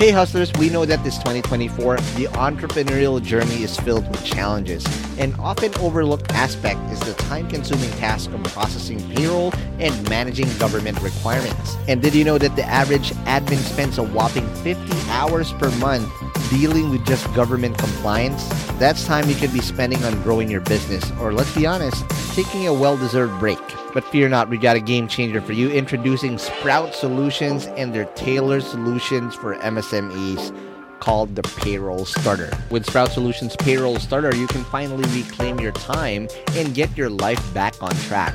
Hey hustlers, we know that this 2024, the entrepreneurial journey is filled with challenges. An often overlooked aspect is the time-consuming task of processing payroll and managing government requirements. And did you know that the average admin spends a whopping 50 hours per month dealing with just government compliance? That's time you could be spending on growing your business, or let's be honest, taking a well-deserved break. But fear not, we got a game changer for you. Introducing Sprout Solutions and their tailored solutions for MSMEs called the Payroll Starter. With Sprout Solutions Payroll Starter, you can finally reclaim your time and get your life back on track.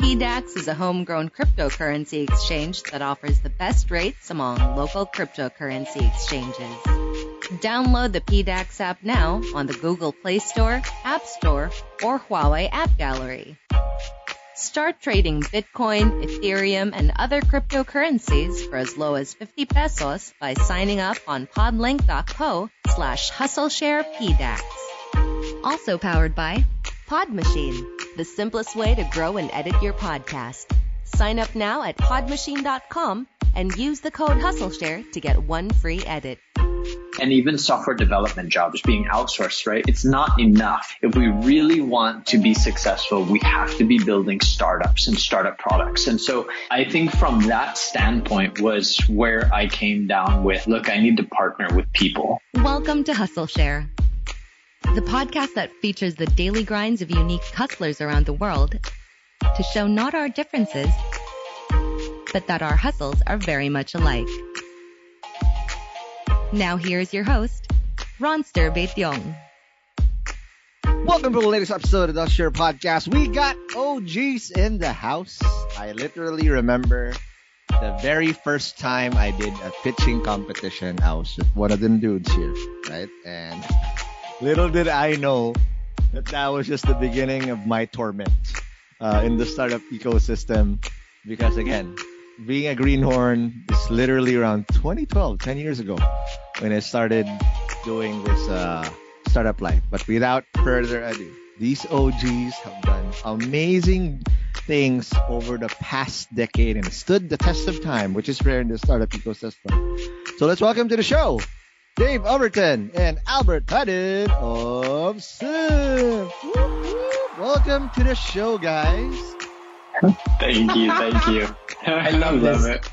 PDAX is a homegrown cryptocurrency exchange that offers the best rates among local cryptocurrency exchanges. Download the PDAX app now on the Google Play Store, App Store, or Huawei App Gallery. Start trading Bitcoin, Ethereum, and other cryptocurrencies for as low as 50 pesos by signing up on podlink.co slash hustlesharepdax. Also powered by Pod Machine, the simplest way to grow and edit your podcast. Sign up now at podmachine.com and use the code HustleShare to get one free edit. And even software development jobs being outsourced, right? It's not enough. If we really want to be successful, we have to be building startups and startup products. And so I think from that standpoint was where I came down with, look, I need to partner with people. Welcome to Hustle Share, the podcast that features the daily grinds of unique hustlers around the world to show not our differences, but that our hustles are very much alike. Now here's your host, Ronster Beityong. Welcome to the latest episode of the Share Podcast. We got OGs in the house. I literally remember the very first time I did a pitching competition. I was with one of them dudes here, right? And little did I know that that was just the beginning of my torment uh, in the startup ecosystem. Because again, being a greenhorn is literally around 2012, 10 years ago, when I started doing this uh, startup life. But without further ado, these OGs have done amazing things over the past decade and stood the test of time, which is rare in the startup ecosystem. So let's welcome to the show Dave Overton and Albert Padin of Symph. Welcome to the show, guys. Thank you. Thank you. I love this. it.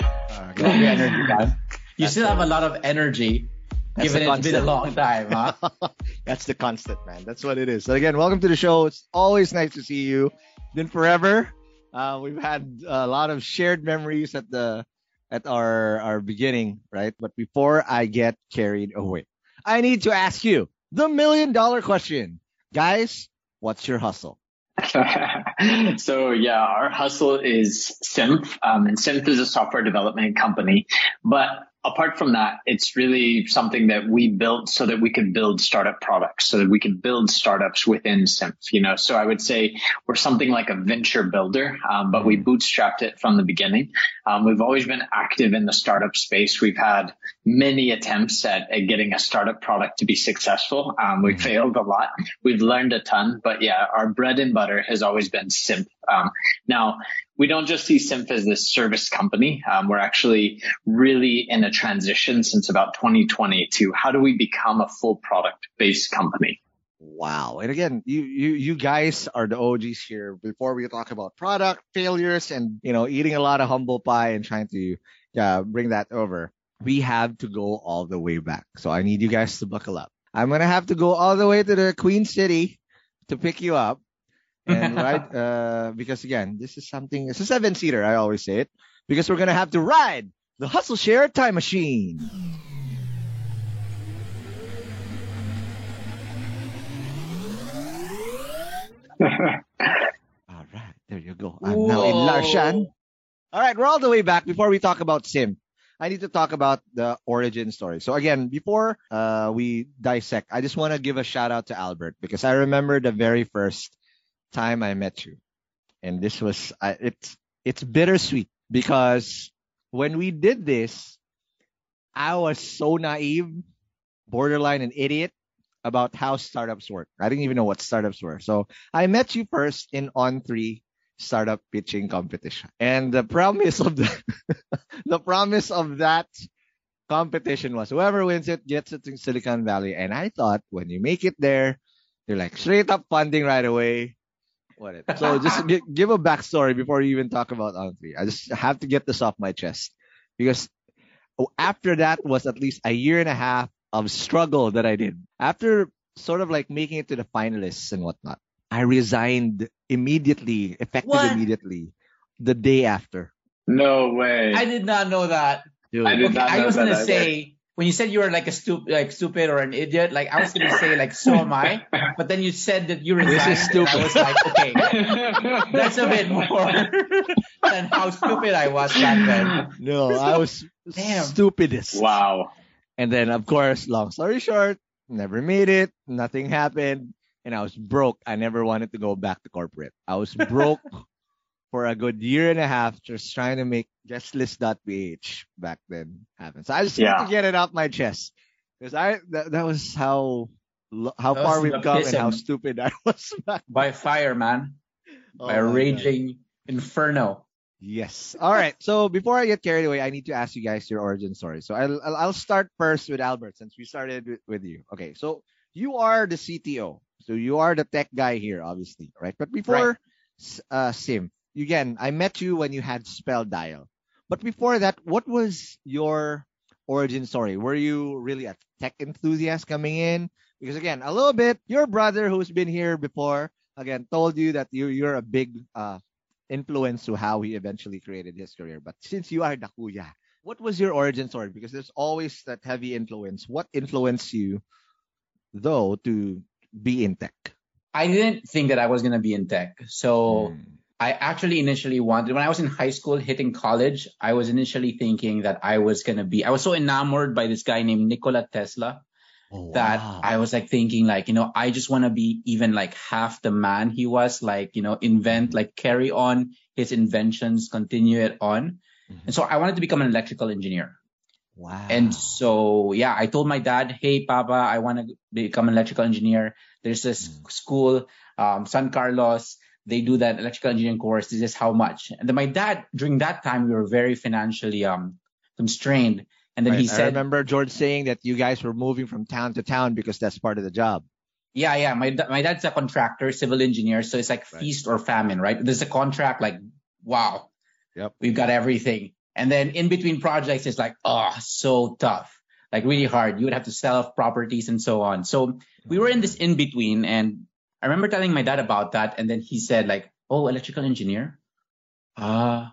Uh, energy, man. You That's still have a lot of energy, That's given it's been a long time, huh? That's the constant, man. That's what it is. So again, welcome to the show. It's always nice to see you. Been forever. Uh, we've had a lot of shared memories at the at our our beginning, right? But before I get carried away, I need to ask you the million dollar question, guys. What's your hustle? so yeah, our hustle is Symph, um, and Symph is a software development company. But apart from that, it's really something that we built so that we could build startup products, so that we could build startups within Symph, you know. So I would say we're something like a venture builder, um, but we bootstrapped it from the beginning. Um, we've always been active in the startup space. We've had many attempts at, at getting a startup product to be successful. Um, we failed a lot. We've learned a ton, but yeah, our bread and butter has always been Symph. Um, now, we don't just see Symph as this service company. Um, we're actually really in a transition since about 2020 to how do we become a full product based company. Wow. And again, you, you, you guys are the OGs here before we talk about product failures and, you know, eating a lot of humble pie and trying to yeah, bring that over. We have to go all the way back. So I need you guys to buckle up. I'm going to have to go all the way to the Queen City to pick you up. And ride, uh, because again, this is something, it's a seven seater. I always say it because we're going to have to ride the Hustle Share Time Machine. All right, there you go. I'm now in Whoa. Larshan. All right, we're all the way back. Before we talk about Symph, I need to talk about the origin story. So again, before uh, we dissect, I just want to give a shout out to Albert because I remember the very first time I met you, and this was I it's it's bittersweet because when we did this, I was so naive, borderline an idiot about how startups work. I didn't even know what startups were. So I met you first in On Three startup pitching competition, and the promise of the the promise of that competition was whoever wins it gets it in Silicon Valley. And I thought when you make it there, you're like straight up funding right away. What it? So just gi- give a backstory before you even talk about On Three. I just have to get this off my chest because after that was at least a year and a half of struggle that I did. After sort of like making it to the finalists and whatnot, I resigned immediately, effective What? immediately, the day after. No way. I did not know that. Dude, I did Okay, not I was that gonna either. say when you said you were like a stupid, like stupid or an idiot, like I was gonna say like so am I, but then you said that you This resigned. is and stupid. I was like, okay, that's a bit more than how stupid I was back then. no, I was Damn. stupidest. wow. And then, of course, long story short, never made it. Nothing happened. And I was broke. I never wanted to go back to corporate. I was broke for a good year and a half just trying to make guestlist.ph back then happen. So I just Yeah. need to get it off my chest. Because I that, that was how how That far we've come and how stupid I was back. By fire, man. Oh By a my God. raging inferno. Yes. All right. So before I get carried away, I need to ask you guys your origin story. So I'll I'll, I'll start first with Albert since we started with, with you. Okay. So you are the CTO. So you are the tech guy here, obviously, right? But before s uh, Symph, again, I met you when you had Spell Dial. But before that, what was your origin story? Were you really a tech enthusiast coming in? Because again, a little bit, your brother who's been here before, again, told you that you you're a big uh, influence to how he eventually created his career. But since you are the kuya, what was your origin story? Because there's always that heavy influence. What influenced you, though, to be in tech? I didn't think that I was gonna be in tech, so. Hmm. I actually initially wanted when I was in high school hitting college, I was initially thinking that I was gonna be I was so enamored by this guy named Nikola Tesla Oh, that wow. I was like thinking like, you know, I just wanna be even like half the man he was, like, you know, invent, like carry on his inventions, continue it on. Mhm. And so I wanted to become an electrical engineer. wow. And so, yeah, I told my dad, hey, Papa, I want to become an electrical engineer. There's this Mm. school, um, San Carlos. They do that electrical engineering course. This is how much. And then my dad, during that time, we were very financially um, constrained. And then Right, he said, I remember George saying that you guys were moving from town to town because that's part of the job. yeah, yeah, my, my dad's a contractor, civil engineer. So it's like Right. feast or famine, right? There's a contract like, wow, Yep. we've got everything. And then in between projects, it's like, oh, so tough, like really hard. You would have to sell off properties and so on. So we were in this in between. And I remember telling my dad about that. And then he said like, oh, electrical engineer. Uh,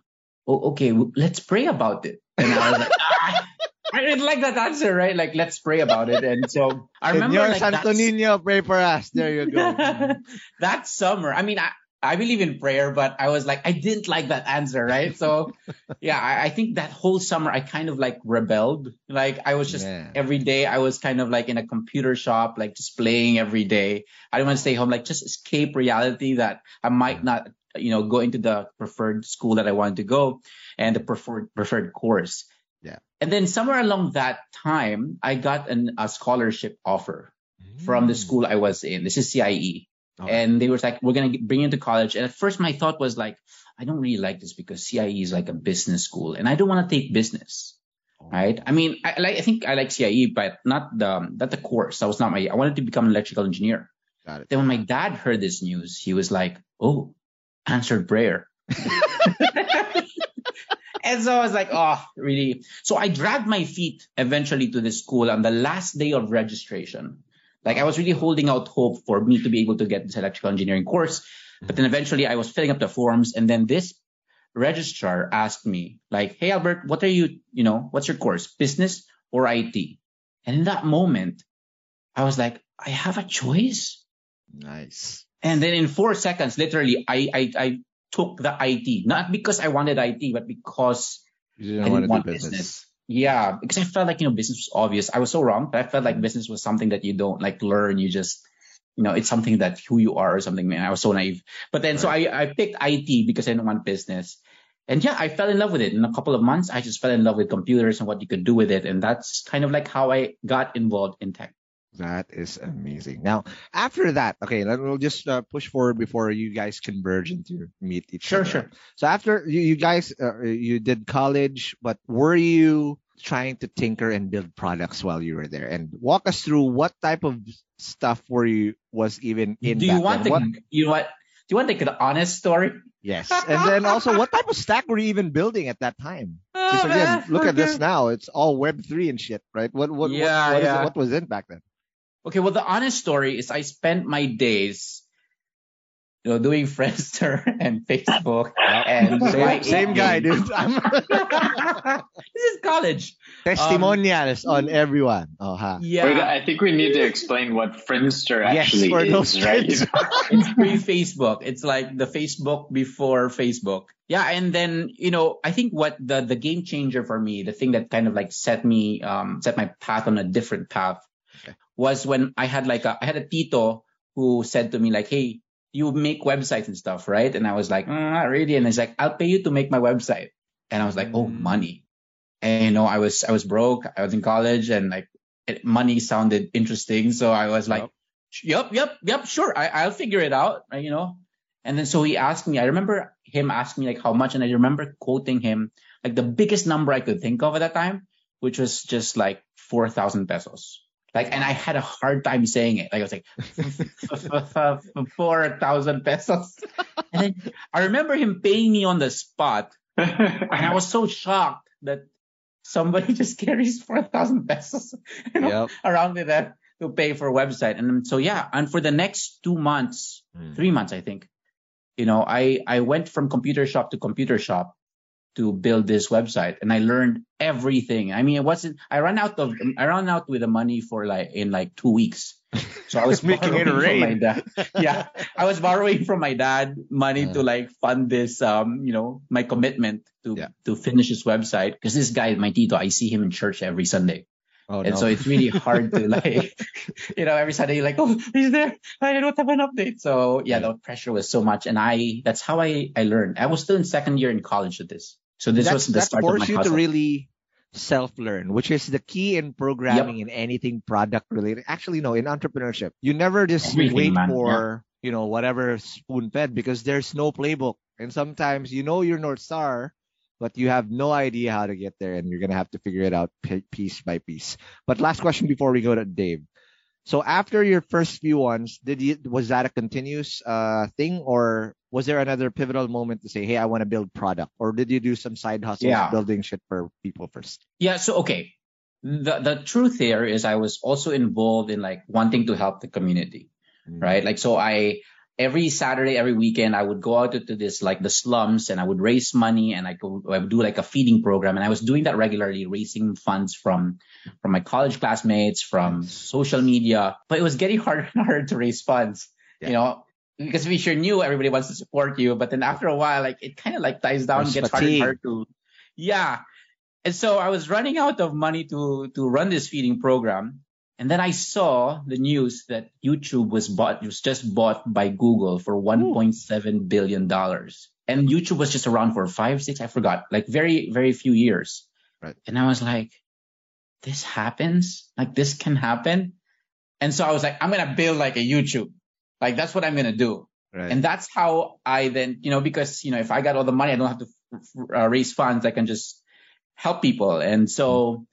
oh, okay. w- Let's pray about it. And I was like, ah, I didn't like that answer, right? Like, let's pray about it. And so I remember Senor like Santo Niño, pray for us. There you go. that summer, I mean, I, I believe in prayer, but I was like, I didn't like that answer, right? So, yeah, I, I, think that whole summer I kind of like rebelled. Like I was just yeah. every day I was kind of like in a computer shop, like just playing every day. I didn't want to stay home, like just escape reality that I might not, you know, go into the preferred school that I wanted to go and the preferred preferred course. Yeah. And then somewhere along that time, I got an, a scholarship offer mm. from the mm. school I was in. This is CIE. And they were like, we're going to bring you into college. And at first my thought was like, I don't really like this because CIE is like a business school and I don't want to take business. Oh. Right. I mean, I like, I think I like CIE, but not the, not the course. That was not my, I wanted to become an electrical engineer. Got it. Then when my dad heard this news, he was like, Oh, answered prayer. and so I was like, oh, really? So I dragged my feet eventually to the school on the last day of registration. Like I was really holding out hope for me to be able to get this electrical engineering course. But then eventually I was filling up the forms and then this registrar asked me like, Hey, Albert, what are you, you know, what's your course? Business or IT? And in that moment, I was like, I have a choice. Nice. And then in four seconds, literally, I, I, I took the IT, not because I wanted IT, but because I didn't want business. business. Yeah, because I felt like, you know, business was obvious. I was so wrong, but I felt like business was something that you don't like learn. You just, you know, it's something that who you are or something, man. I was so naive. But then, right. so I, I picked IT because I didn't want business. And yeah, I fell in love with it. In a couple of months, I just fell in love with computers and what you could do with it. And that's kind of like how I got involved in tech. That is amazing. Now, after that, okay, we'll just uh, push forward before you guys converge into meet each sure, other. Sure, sure. So after you, you guys, uh, you did college, but were you trying to tinker and build products while you were there? And walk us through what type of stuff were you was even in. Do you want the what, you know what? Do you want like the honest story? Yes, and then also what type of stack were you even building at that time? Oh, because again, look at this now; it's all Web three and shit, right? What what yeah, what, what, yeah. It, what was it back then? Okay, well, the honest story is I spent my days, you know, doing Friendster and Facebook and same, same guy, dude. this is college. Testimonials um, on everyone. Oh, huh. Yeah. Wait, I think we need to explain what Friendster actually yes, for those is, right? it's pre-Facebook. It's like the Facebook before Facebook. Yeah, and then you know, I think what the the game changer for me, the thing that kind of like set me um set my path on a different path was when I had like a, I had a tito who said to me like, Hey, you make websites and stuff, right? And I was like, mm, not really. And he's like, I'll pay you to make my website. And I was like, oh, mm. money. And you know, I was, I was broke. I was in college and like it, money sounded interesting. So I was like, yep, yep, yep, sure. I, I'll figure it out, you know? And then so he asked me, I remember him asking me like how much. And I remember quoting him like the biggest number I could think of at that time, which was just like 4,000 pesos. Like, and I had a hard time saying it. Like, I was like, 4,000 pesos. And then I remember him paying me on the spot. and I was so shocked that somebody just carries 4,000 pesos you know, yep. around with that to pay for a website. And so, yeah. And for the next two months, mm. three months, I think, you know, I, I went from computer shop to computer shop to build this website and I learned everything. I mean, it wasn't, I ran out of, I ran out with the money for like, in like two weeks. So I was making it rain. Yeah. I was borrowing from my dad money to like fund this, um, you know, my commitment to, yeah. to finish this website. Cause this guy, my Tito, I see him in church every Sunday. Oh, and no. so it's really hard to like, you know, every Sunday like, oh, he's there. I don't have an update. So yeah, the pressure was so much, and I that's how I I learned. I was still in second year in college at this. So this that's, was the start of my you hustle. to really self-learn, which is the key in programming yep. in anything product related. Actually, no, in entrepreneurship, you never just Everything, wait man. for yeah. you know whatever spoon fed because there's no playbook, and sometimes you know your north star, but you have no idea how to get there, and you're gonna have to figure it out piece by piece. But last question before we go to Dave. So after your first few ones, did you was that a continuous uh, thing, or was there another pivotal moment to say, "Hey, I want to build product," or did you do some side hustles yeah. building shit for people first? Yeah. So okay, the the truth here is I was also involved in like wanting to help the community, mm-hmm. right? Like so I every Saturday, every weekend, I would go out to, this like the slums and I would raise money and I, go, I would do like a feeding program. And I was doing that regularly, raising funds from from my college classmates, from social media. But it was getting harder and harder to raise funds. Yeah. You know, because if you're new, everybody wants to support you. But then after a while, like it kind of like dies down, gets harder and harder to, yeah. And so I was running out of money to to run this feeding program, and then I saw the news that YouTube was bought, was just bought by Google for 1.7 billion dollars, and YouTube was just around for five, six, I forgot, like very, very few years. Right. And I was like, this happens, like this can happen, and so I was like, I'm gonna build like a YouTube, like that's what I'm gonna do. Right. And that's how I then, you know, because, you know, if I got all the money, I don't have to uh, raise funds. I can just help people. And so,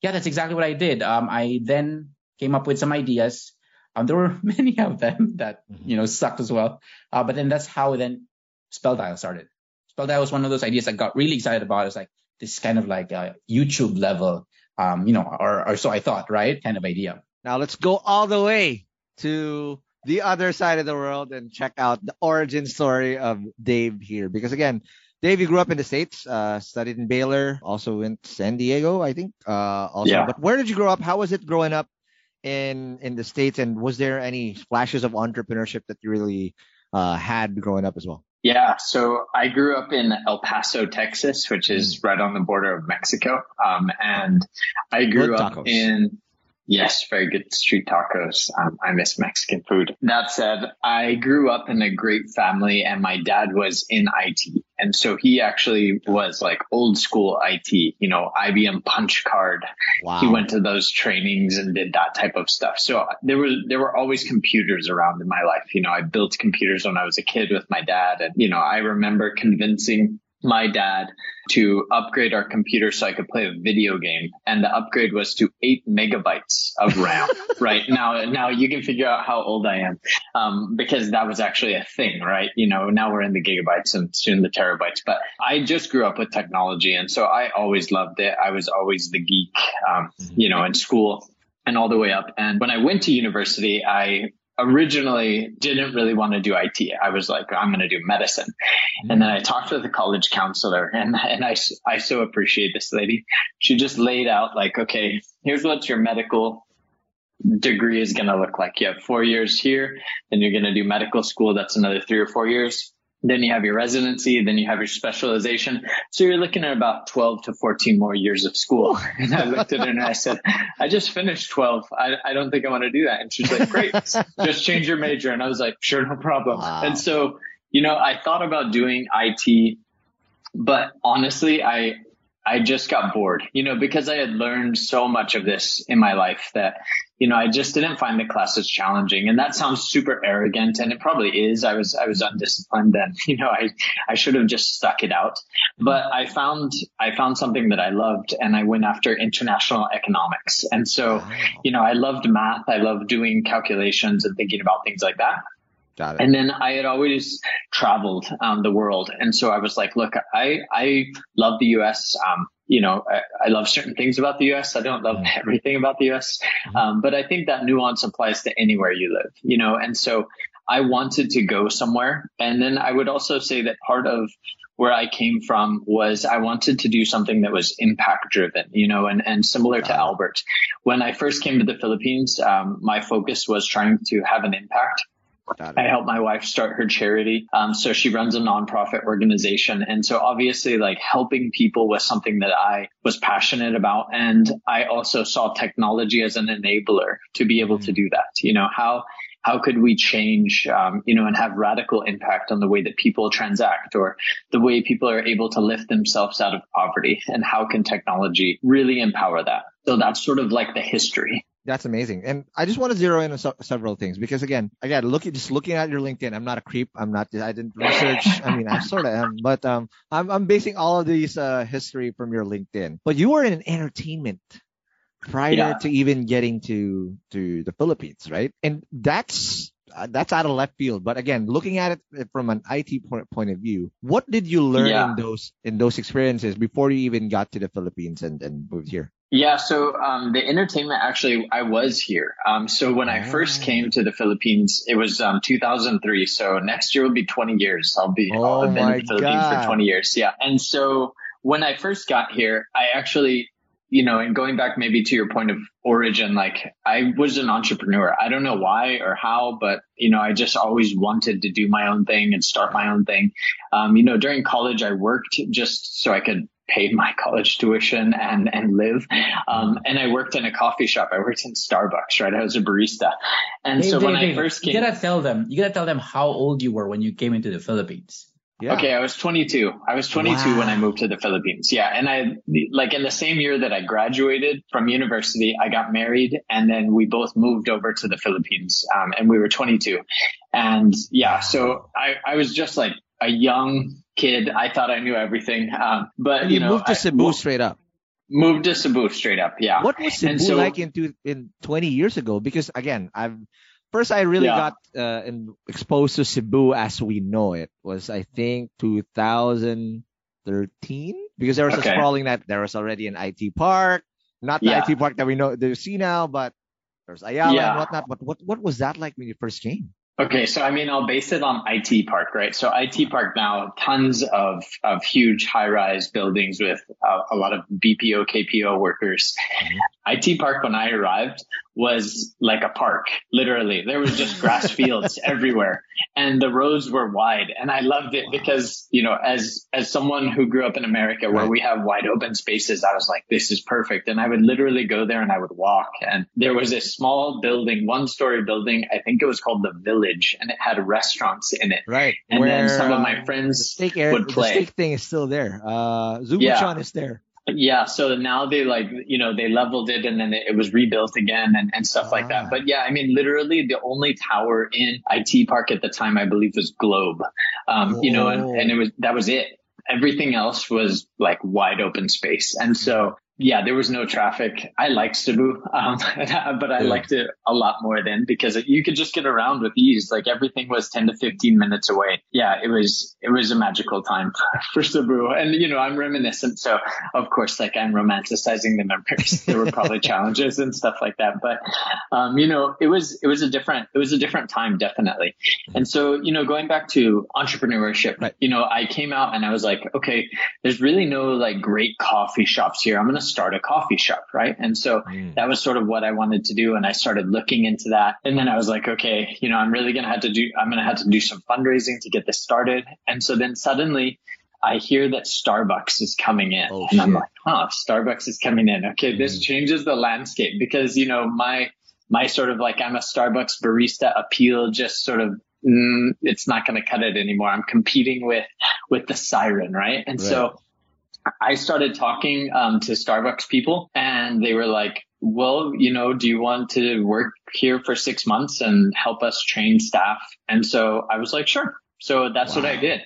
yeah, that's exactly what I did. Um, I then came up with some ideas. Um, there were many of them that, you know, sucked as well. Uh, but then that's how then Spell Dial started. Spell Dial was one of those ideas I got really excited about. It's like this kind of like a YouTube level, um, you know, or, or so I thought, right? Kind of idea. Now let's go all the way to the other side of the world and check out the origin story of Dave here. Because again, Dave, you grew up in the States, uh, studied in Baylor, also in San Diego, I think. Uh, also, Yeah. but where did you grow up? How was it growing up in in the States? And was there any flashes of entrepreneurship that you really uh, had growing up as well? Yeah, so I grew up in El Paso, Texas, which is right on the border of Mexico. Um, and I grew up tacos. in, yes, very good street tacos. Um, I miss Mexican food. That said, I grew up in a great family and my dad was in IT. And so he actually was like old school IT, you know, IBM punch card, Wow. he went to those trainings and did that type of stuff. So there was there were always computers around in my life. You know, I built computers when I was a kid with my dad, and you know, I remember convincing my dad to upgrade our computer so I could play a video game, and the upgrade was to eight megabytes of RAM. right now, now you can figure out how old I am, um, because that was actually a thing, right? You know, now we're in the gigabytes and soon the terabytes. But I just grew up with technology, and so I always loved it. I was always the geek, um, you know, in school and all the way up. And when I went to university, I originally didn't really want to do IT. I was like, I'm going to do medicine. Mm-hmm. And then I talked with the college counselor and, and I, I so appreciate this lady. She just laid out like, okay, here's what your medical degree is going to look like. You have four years here, then you're going to do medical school. That's another three or four years. Then you have your residency, then you have your specialization. So you're looking at about 12 to 14 more years of school. And I looked at her and I said, I just finished 12. I, I don't think I want to do that. And she's like, great, just change your major. And I was like, sure, no problem. Wow. And so, you know, I thought about doing IT, but honestly, I, I just got bored, you know, because I had learned so much of this in my life that, you know, I just didn't find the classes challenging. And that sounds super arrogant and it probably is. I was, I was undisciplined then, you know, I, I should have just stuck it out. But I found, I found something that I loved and I went after international economics. And so, you know, I loved math. I loved doing calculations and thinking about things like that. Got it. And then I had always traveled um, the world, and so I was like, "Look, I I love the U.S. Um, you know, I, I love certain things about the U.S. I don't love everything about the U.S., um, but I think that nuance applies to anywhere you live. You know, and so I wanted to go somewhere, and then I would also say that part of where I came from was I wanted to do something that was impact driven, you know, and, and similar to Albert. When I first came to the Philippines, um, my focus was trying to have an impact. I it. helped my wife start her charity. Um, so she runs a nonprofit organization. And so obviously like helping people was something that I was passionate about. And I also saw technology as an enabler to be able to do that. You know, how, how could we change, um, you know, and have radical impact on the way that people transact or the way people are able to lift themselves out of poverty and how can technology really empower that? So that's sort of like the history. That's amazing. And I just want to zero in on se- several things because again, again, looking just looking at your LinkedIn, I'm not a creep. I'm not. I didn't research. I mean, I sort of am, but um, I'm I'm basing all of these uh history from your LinkedIn. But you were in entertainment prior Yeah. to even getting to to the Philippines, right? And that's that's out of left field. But again, looking at it from an IT point, point of view, what did you learn Yeah. in those in those experiences before you even got to the Philippines and and moved here? Yeah, so um, the entertainment actually, I was here. Um, so when I first Oh. came to the Philippines, it was um, 2003. So next year will be 20 years. I'll be Oh I'll have been in the Philippines God. for 20 years. Yeah, and so when I first got here, I actually, you know, and going back maybe to your point of origin, like I was an entrepreneur. I don't know why or how, but you know, I just always wanted to do my own thing and start my own thing. Um, you know, during college, I worked just so I could pay my college tuition and and live. Um, and I worked in a coffee shop. I worked in Starbucks, right? I was a barista. And Dave, so when Dave, I first came, you gotta tell them, you gotta tell them how old you were when you came into the Philippines. Yeah. Okay, I was 22. I was 22 when I moved to the Philippines. Yeah, and I like in the same year that I graduated from university, I got married, and then we both moved over to the Philippines, um, and we were 22. And yeah, so I I was just like a young kid. I thought I knew everything, um, but you, you, know, moved to I Cebu mo- straight up. moved to Cebu straight up. Yeah. What was Cebu And so- like in two, in 20 years ago? Because again, I've first I really Yeah. got uh, in, exposed to Cebu as we know it was I think 2013 because there was Okay. a sprawling that there was already an IT park, not the Yeah. IT park that we know that see now, but there's Ayala Yeah. and whatnot. But what what was that like when you first came? Okay, so I mean, I'll base it on IT Park, right? So IT Park now, tons of of huge high-rise buildings with uh, a lot of BPO, KPO workers. IT Park, when I arrived, was like a park, literally. There was just grass fields everywhere, and the roads were wide, and I loved it because you know, as as someone who grew up in America where Right. we have wide open spaces, I was like, this is perfect, and I would literally go there and I would walk, and there was a small building, one-story building, I think it was called the Village, and it had restaurants in it. Right. And then some of uh, my friends steak air, would the play. steak thing is still there. Uh, Zubuchon Yeah. is there. Yeah, so now they like, you know, they leveled it and then it, was rebuilt again and, and stuff like Ah. that. But yeah, I mean, literally the only tower in IT Park at the time, I believe was Globe. Um, you know, and, and it was, that was it. Everything else was like wide open space. And so, yeah, there was no traffic. I liked Cebu, um, but I Yeah. liked it a lot more then because you could just get around with ease. Like everything was 10 to 15 minutes away. Yeah, it was, it was a magical time for Cebu. And, you know, I'm reminiscent. So of course, like I'm romanticizing the memories. There were probably challenges and stuff like that. But, um, you know, it was, it was a different, it was a different time, definitely. And so, you know, going back to entrepreneurship, Right. you know, I came out and I was like, okay, there's really no like great coffee shops here. I'm going to start a coffee shop. Right. And so Mm. that was sort of what I wanted to do. And I started looking into that. And then I was like, okay, you know, I'm really going to have to do, I'm going to have to do some fundraising to get this started. And so then suddenly I hear that Starbucks is coming in Oh, and I'm like, huh, Starbucks is coming in. Okay. This Mm. changes the landscape because, you know, my, my sort of like, I'm a Starbucks barista appeal just sort of, mm, it's not going to cut it anymore. I'm competing with, with the siren. Right. And so I started talking um, to Starbucks people and they were like, well, you know, do you want to work here for six months and help us train staff? And so I was like, sure. So that's what I did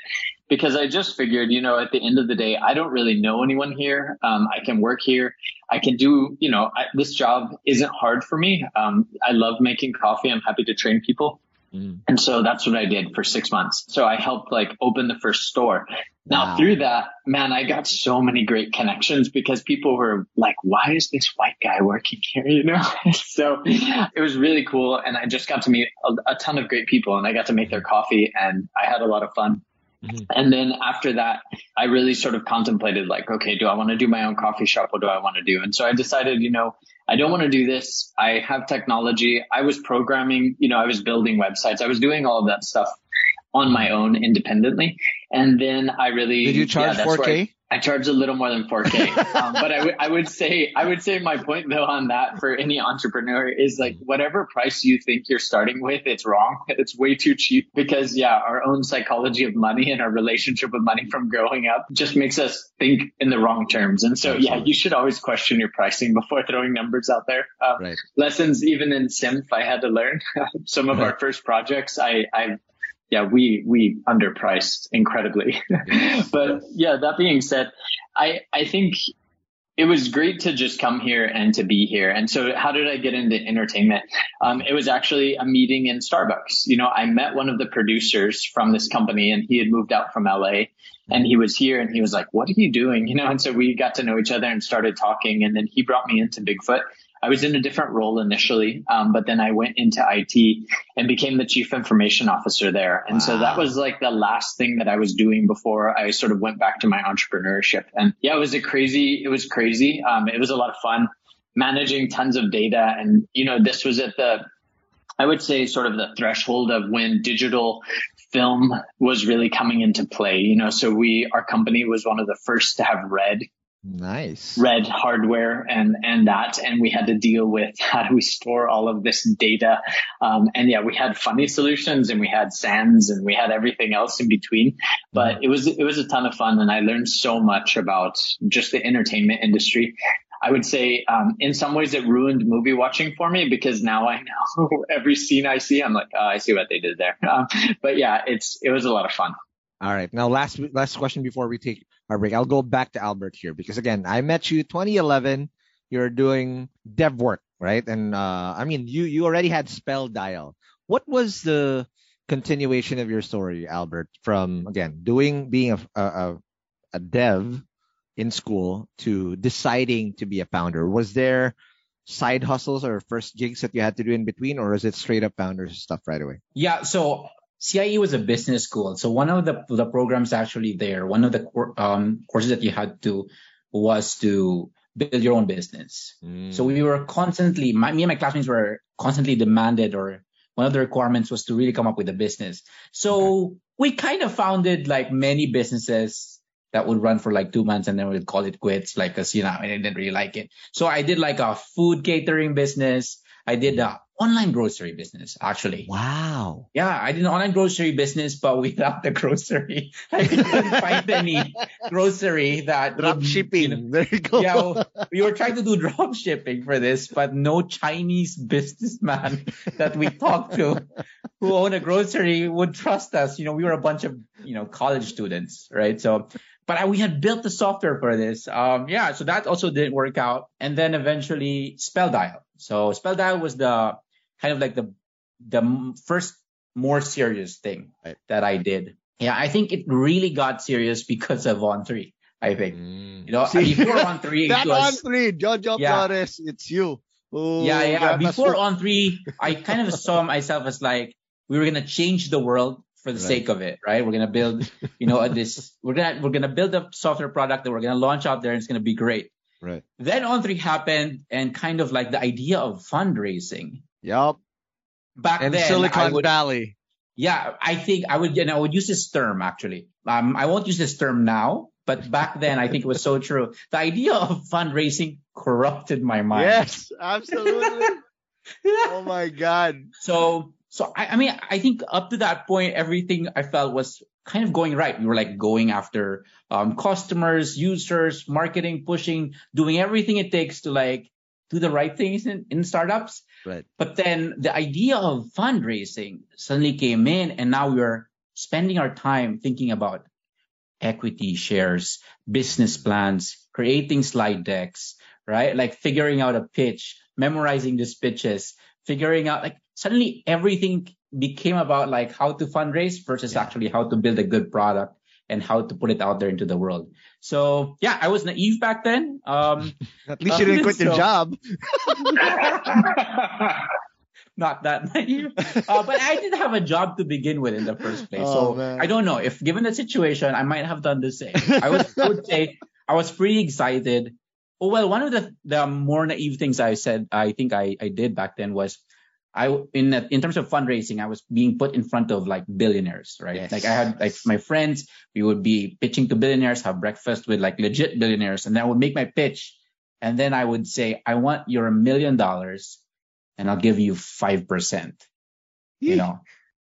because I just figured, you know, at the end of the day, I don't really know anyone here. Um, I can work here. I can do, you know, I, this job isn't hard for me. Um, I love making coffee. I'm happy to train people. Mm. And so that's what I did for six months. So I helped like open the first store. Now Wow. through that, man, I got so many great connections because people were like, why is this white guy working here? You know? so it was really cool. And I just got to meet a, a ton of great people and I got to make their coffee and I had a lot of fun. Mhm. And then after that, I really sort of contemplated like, okay, do I want to do my own coffee shop? What do I want to do? And so I decided, you know, I don't want to do this. I have technology. I was programming, you know, I was building websites. I was doing all of that stuff on my own independently. And then I really Did you charge where 4K? I, I charged a little more than 4K. um, but I would say I would say my point though on that for any entrepreneur is like whatever price you think you're starting with, it's wrong. It's way too cheap because yeah, our own psychology of money and our relationship with money from growing up just makes us think in the wrong terms. And so yeah, you should always question your pricing before throwing numbers out there. Um, Right. lessons even in Symph I had to learn. Some of our first projects I, I yeah, we we underpriced incredibly. but yeah, that being said, I I think it was great to just come here and to be here. And so how did I get into entertainment? Um, it was actually a meeting in Starbucks. You know, I met one of the producers from this company and he had moved out from LA and he was here and he was like, what are you doing? You know, and so we got to know each other and started talking. And then he brought me into Bigfoot. I was in a different role initially, um, but then I went into IT and became the chief information officer there. And wow. so that was like the last thing that I was doing before I sort of went back to my entrepreneurship. And yeah, it was a crazy, it was crazy. Um, it was a lot of fun managing tons of data. And, you know, this was at the, I would say sort of the threshold of when digital film was really coming into play. You know, so we, our company was one of the first to have red Nice. Red hardware and, and that. And we had to deal with how do we store all of this data. Um, and yeah, we had funny solutions and we had SANS and we had everything else in between, but mm-hmm. it was, it was a ton of fun. And I learned so much about just the entertainment industry. I would say, um, in some ways it ruined movie watching for me because now I know every scene I see, I'm like, oh, I see what they did there. Um, but yeah, it's, it was a lot of fun. All right. Now, last last question before we take break. I'll go back to Albert here because again, I met you 2011. You're doing dev work, right? And uh, I mean, you you already had Spell Dial. What was the continuation of your story, Albert? From again doing being a a, a dev in school to deciding to be a founder. Was there side hustles or first gigs that you had to do in between, or is it straight up founder stuff right away? Yeah. So CIE was a business school. So one of the, the programs actually there, one of the um, courses that you had to was to build your own business. Mm. So we were constantly, my, me and my classmates were constantly demanded or one of the requirements was to really come up with a business. So okay. we kind of founded like many businesses that would run for like two months and then we'd call it quits, like, cause you know, I didn't really like it. So I did like a food catering business. I did a online grocery business, actually. Wow. Yeah, I did an online grocery business, but without the grocery. I couldn't find any grocery that drop would, shipping. You know, there you go. Yeah, we were trying to do drop shipping for this, but no Chinese businessman that we talked to who owned a grocery would trust us. You know, we were a bunch of you know college students, right? So but I, we had built the software for this. Um, yeah, so that also didn't work out. And then eventually Spell Dial. So Spell Dial was the kind of like the the first more serious thing right. that I did. Yeah, I think it really got serious because of On3. I think mm. you know See, before On3, that was, On3, Jojo yeah, Flores, it's you. Ooh, yeah, yeah. Before On3, I kind of saw myself as like we were gonna change the world for the right. sake of it, right? We're gonna build, you know, this. We're gonna we're gonna build a software product that we're gonna launch out there, and it's gonna be great. Right. Then On3 happened, and kind of like the idea of fundraising. Yep. Back in then, Silicon would, Valley. Yeah, I think I would, and I would use this term actually. Um, I won't use this term now, but back then I think it was so true. The idea of fundraising corrupted my mind. Yes, absolutely. oh my god. So so I, I mean, I think up to that point, everything I felt was kind of going right. We were like going after um, customers, users, marketing, pushing, doing everything it takes to like do the right things in, in startups. Right. But then the idea of fundraising suddenly came in, and now we're spending our time thinking about equity shares, business plans, creating slide decks, right? Like figuring out a pitch, memorizing these pitches, figuring out like suddenly everything became about like how to fundraise versus yeah. actually how to build a good product and how to put it out there into the world. So yeah, I was naive back then. Um, At least you didn't quit so, your job. not that naive, uh, but I did have a job to begin with in the first place. Oh, so man. I don't know if given the situation, I might have done the same. I would, I would say I was pretty excited. Oh well, one of the the more naive things I said, I think I I did back then was I in in terms of fundraising, I was being put in front of like billionaires, right? Yes. Like I had like my friends, we would be pitching to billionaires, have breakfast with like legit billionaires, and then I would make my pitch, and then I would say, I want your a million dollars, and I'll give you five percent. You know,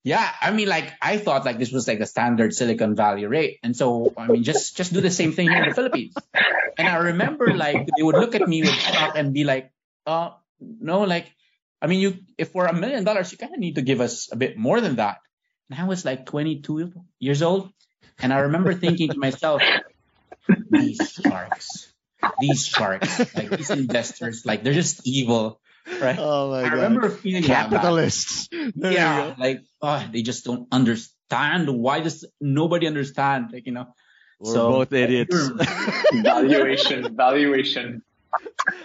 yeah. I mean, like I thought like this was like the standard Silicon Valley rate, and so I mean, just just do the same thing here in the Philippines. And I remember like they would look at me with shock and be like, uh, no, like I mean, you if for a million dollars, you kind of need to give us a bit more than that. And I was like 22 years old, and I remember thinking to myself, these sharks, these sharks, like these investors, like they're just evil, right? Oh my I god! Remember feeling capitalists. yeah, like oh, they just don't understand. Why does nobody understand? Like you know, we're so, both idiots. valuation, valuation.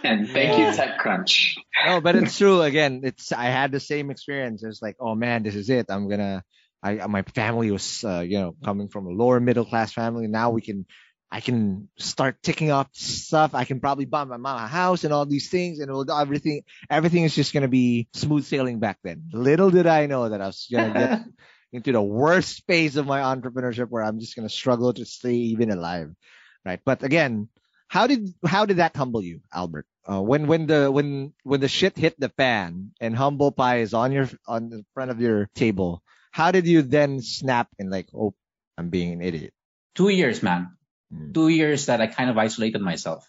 And thank you, TechCrunch. No, but it's true. Again, it's I had the same experience. It's like, oh man, this is it. I'm gonna. I my family was, uh, you know, coming from a lower middle class family. Now we can, I can start ticking off stuff. I can probably buy my mom a house and all these things, and everything, everything is just gonna be smooth sailing back then. Little did I know that I was gonna get into the worst phase of my entrepreneurship where I'm just gonna struggle to stay even alive, right? But again, how did how did that humble you, Albert? Uh, when when the when when the shit hit the fan and humble pie is on your on the front of your table, how did you then snap and like, oh, I'm being an idiot? Two years, man. Mm. Two years that I kind of isolated myself.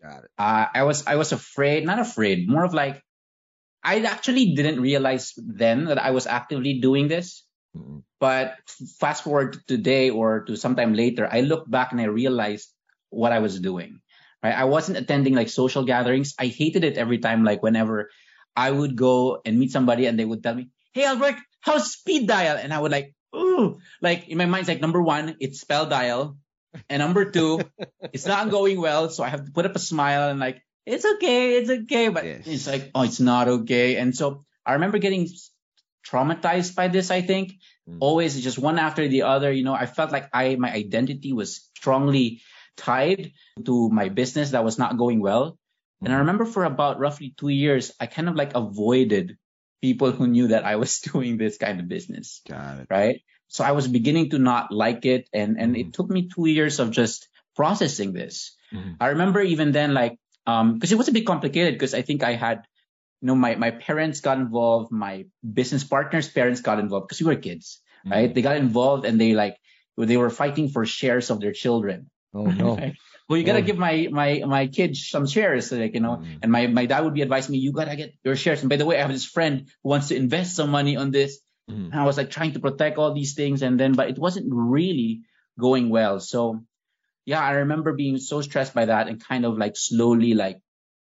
Got it. Uh, I was I was afraid, not afraid, more of like I actually didn't realize then that I was actively doing this. Mm. But fast forward to today or to sometime later, I look back and I realized what I was doing. Right? I wasn't attending like social gatherings. I hated it every time, like whenever I would go and meet somebody and they would tell me, Hey Albert, how's speed dial? And I would like, ooh, like in my mind, it's like number one, it's spell dial. And number two, it's not going well. So I have to put up a smile and like, it's okay, it's okay. But yes. it's like, oh, it's not okay. And so I remember getting traumatized by this, I think. Mm. Always just one after the other. You know, I felt like I my identity was strongly tied to my business that was not going well. And I mm. remember for about roughly two years, I kind of like avoided people who knew that I was doing this kind of business. Got it. Right. So I was beginning to not like it. And, and mm. it took me two years of just processing this. Mm. I remember even then, like, um, cause it was a bit complicated because I think I had, you know, my, my parents got involved, my business partners' parents got involved because we were kids, mm. right? They got involved and they like, they were fighting for shares of their children. Oh no. well, you gotta oh. give my my my kids some shares, like you know. Mm. And my my dad would be advising me, you gotta get your shares. And by the way, I have this friend who wants to invest some money on this. Mm. And I was like trying to protect all these things, and then but it wasn't really going well. So yeah, I remember being so stressed by that and kind of like slowly like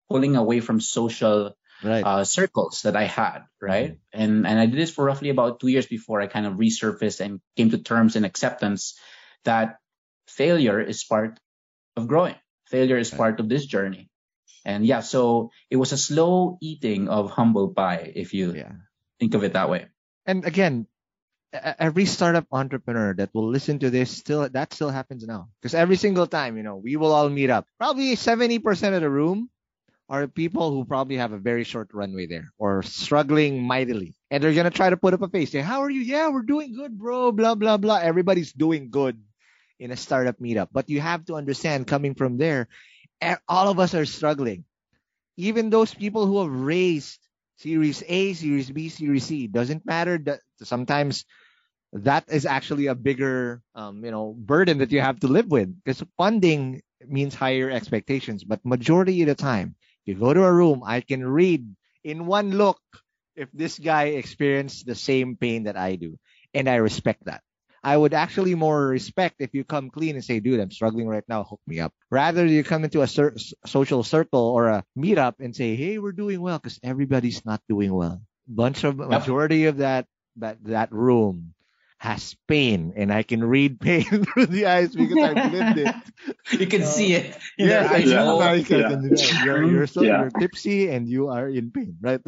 pulling away from social right. uh, circles that I had, right? Mm. And and I did this for roughly about two years before I kind of resurfaced and came to terms and acceptance that failure is part of growing. Failure is part of this journey. And yeah, so it was a slow eating of humble pie, if you yeah. think of it that way. And again, every startup entrepreneur that will listen to this still that still happens now because every single time you know we will all meet up probably 70% of the room are people who probably have a very short runway there or struggling mightily and they're to try to put up a face say how are you yeah we're doing good bro blah blah blah everybody's doing good in a startup meetup. But you have to understand coming from there, all of us are struggling. Even those people who have raised Series A, Series B, Series C, doesn't matter. That sometimes that is actually a bigger, um, you know, burden that you have to live with because funding means higher expectations. But majority of the time, if you go to a room, I can read in one look if this guy experienced the same pain that I do, and I respect that. I would actually more respect if you come clean and say, dude, I'm struggling right now, hook me up. Rather, you come into a cer- social circle or a meetup and say, hey, we're doing well because everybody's not doing well. Bunch of majority of that that that room has pain and I can read pain through the eyes because I've lived it. You can uh, see it. Yeah, I know. Yeah. yeah. You're, you're, so, yeah. you're tipsy and you are in pain, right?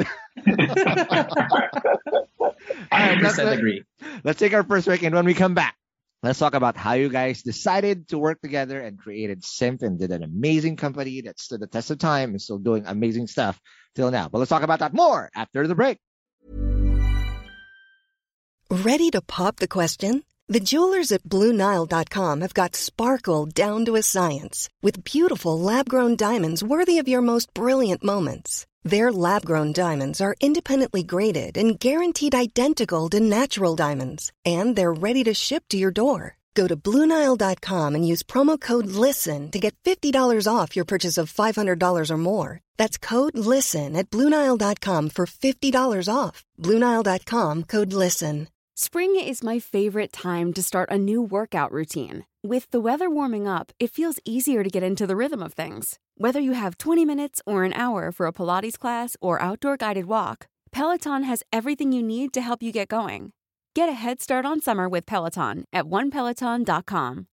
I right, let's, agree. Let's take our first break, and when we come back, let's talk about how you guys decided to work together and created Symph and did an amazing company that stood the test of time and still doing amazing stuff till now. But let's talk about that more after the break. Ready to pop the question? The jewelers at BlueNile.com have got sparkle down to a science with beautiful lab-grown diamonds worthy of your most brilliant moments. Their lab grown diamonds are independently graded and guaranteed identical to natural diamonds, and they're ready to ship to your door. Go to Bluenile.com and use promo code LISTEN to get $50 off your purchase of $500 or more. That's code LISTEN at Bluenile.com for $50 off. Bluenile.com code LISTEN. Spring is my favorite time to start a new workout routine. With the weather warming up, it feels easier to get into the rhythm of things. Whether you have 20 minutes or an hour for a Pilates class or outdoor guided walk, Peloton has everything you need to help you get going. Get a head start on summer with Peloton at onepeloton.com.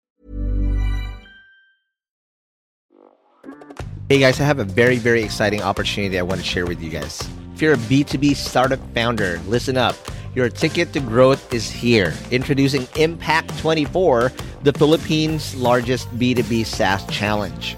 Hey guys, I have a very, very exciting opportunity I want to share with you guys. If you're a B2B startup founder, listen up. Your ticket to growth is here. Introducing Impact 24, the Philippines' largest B2B SaaS challenge.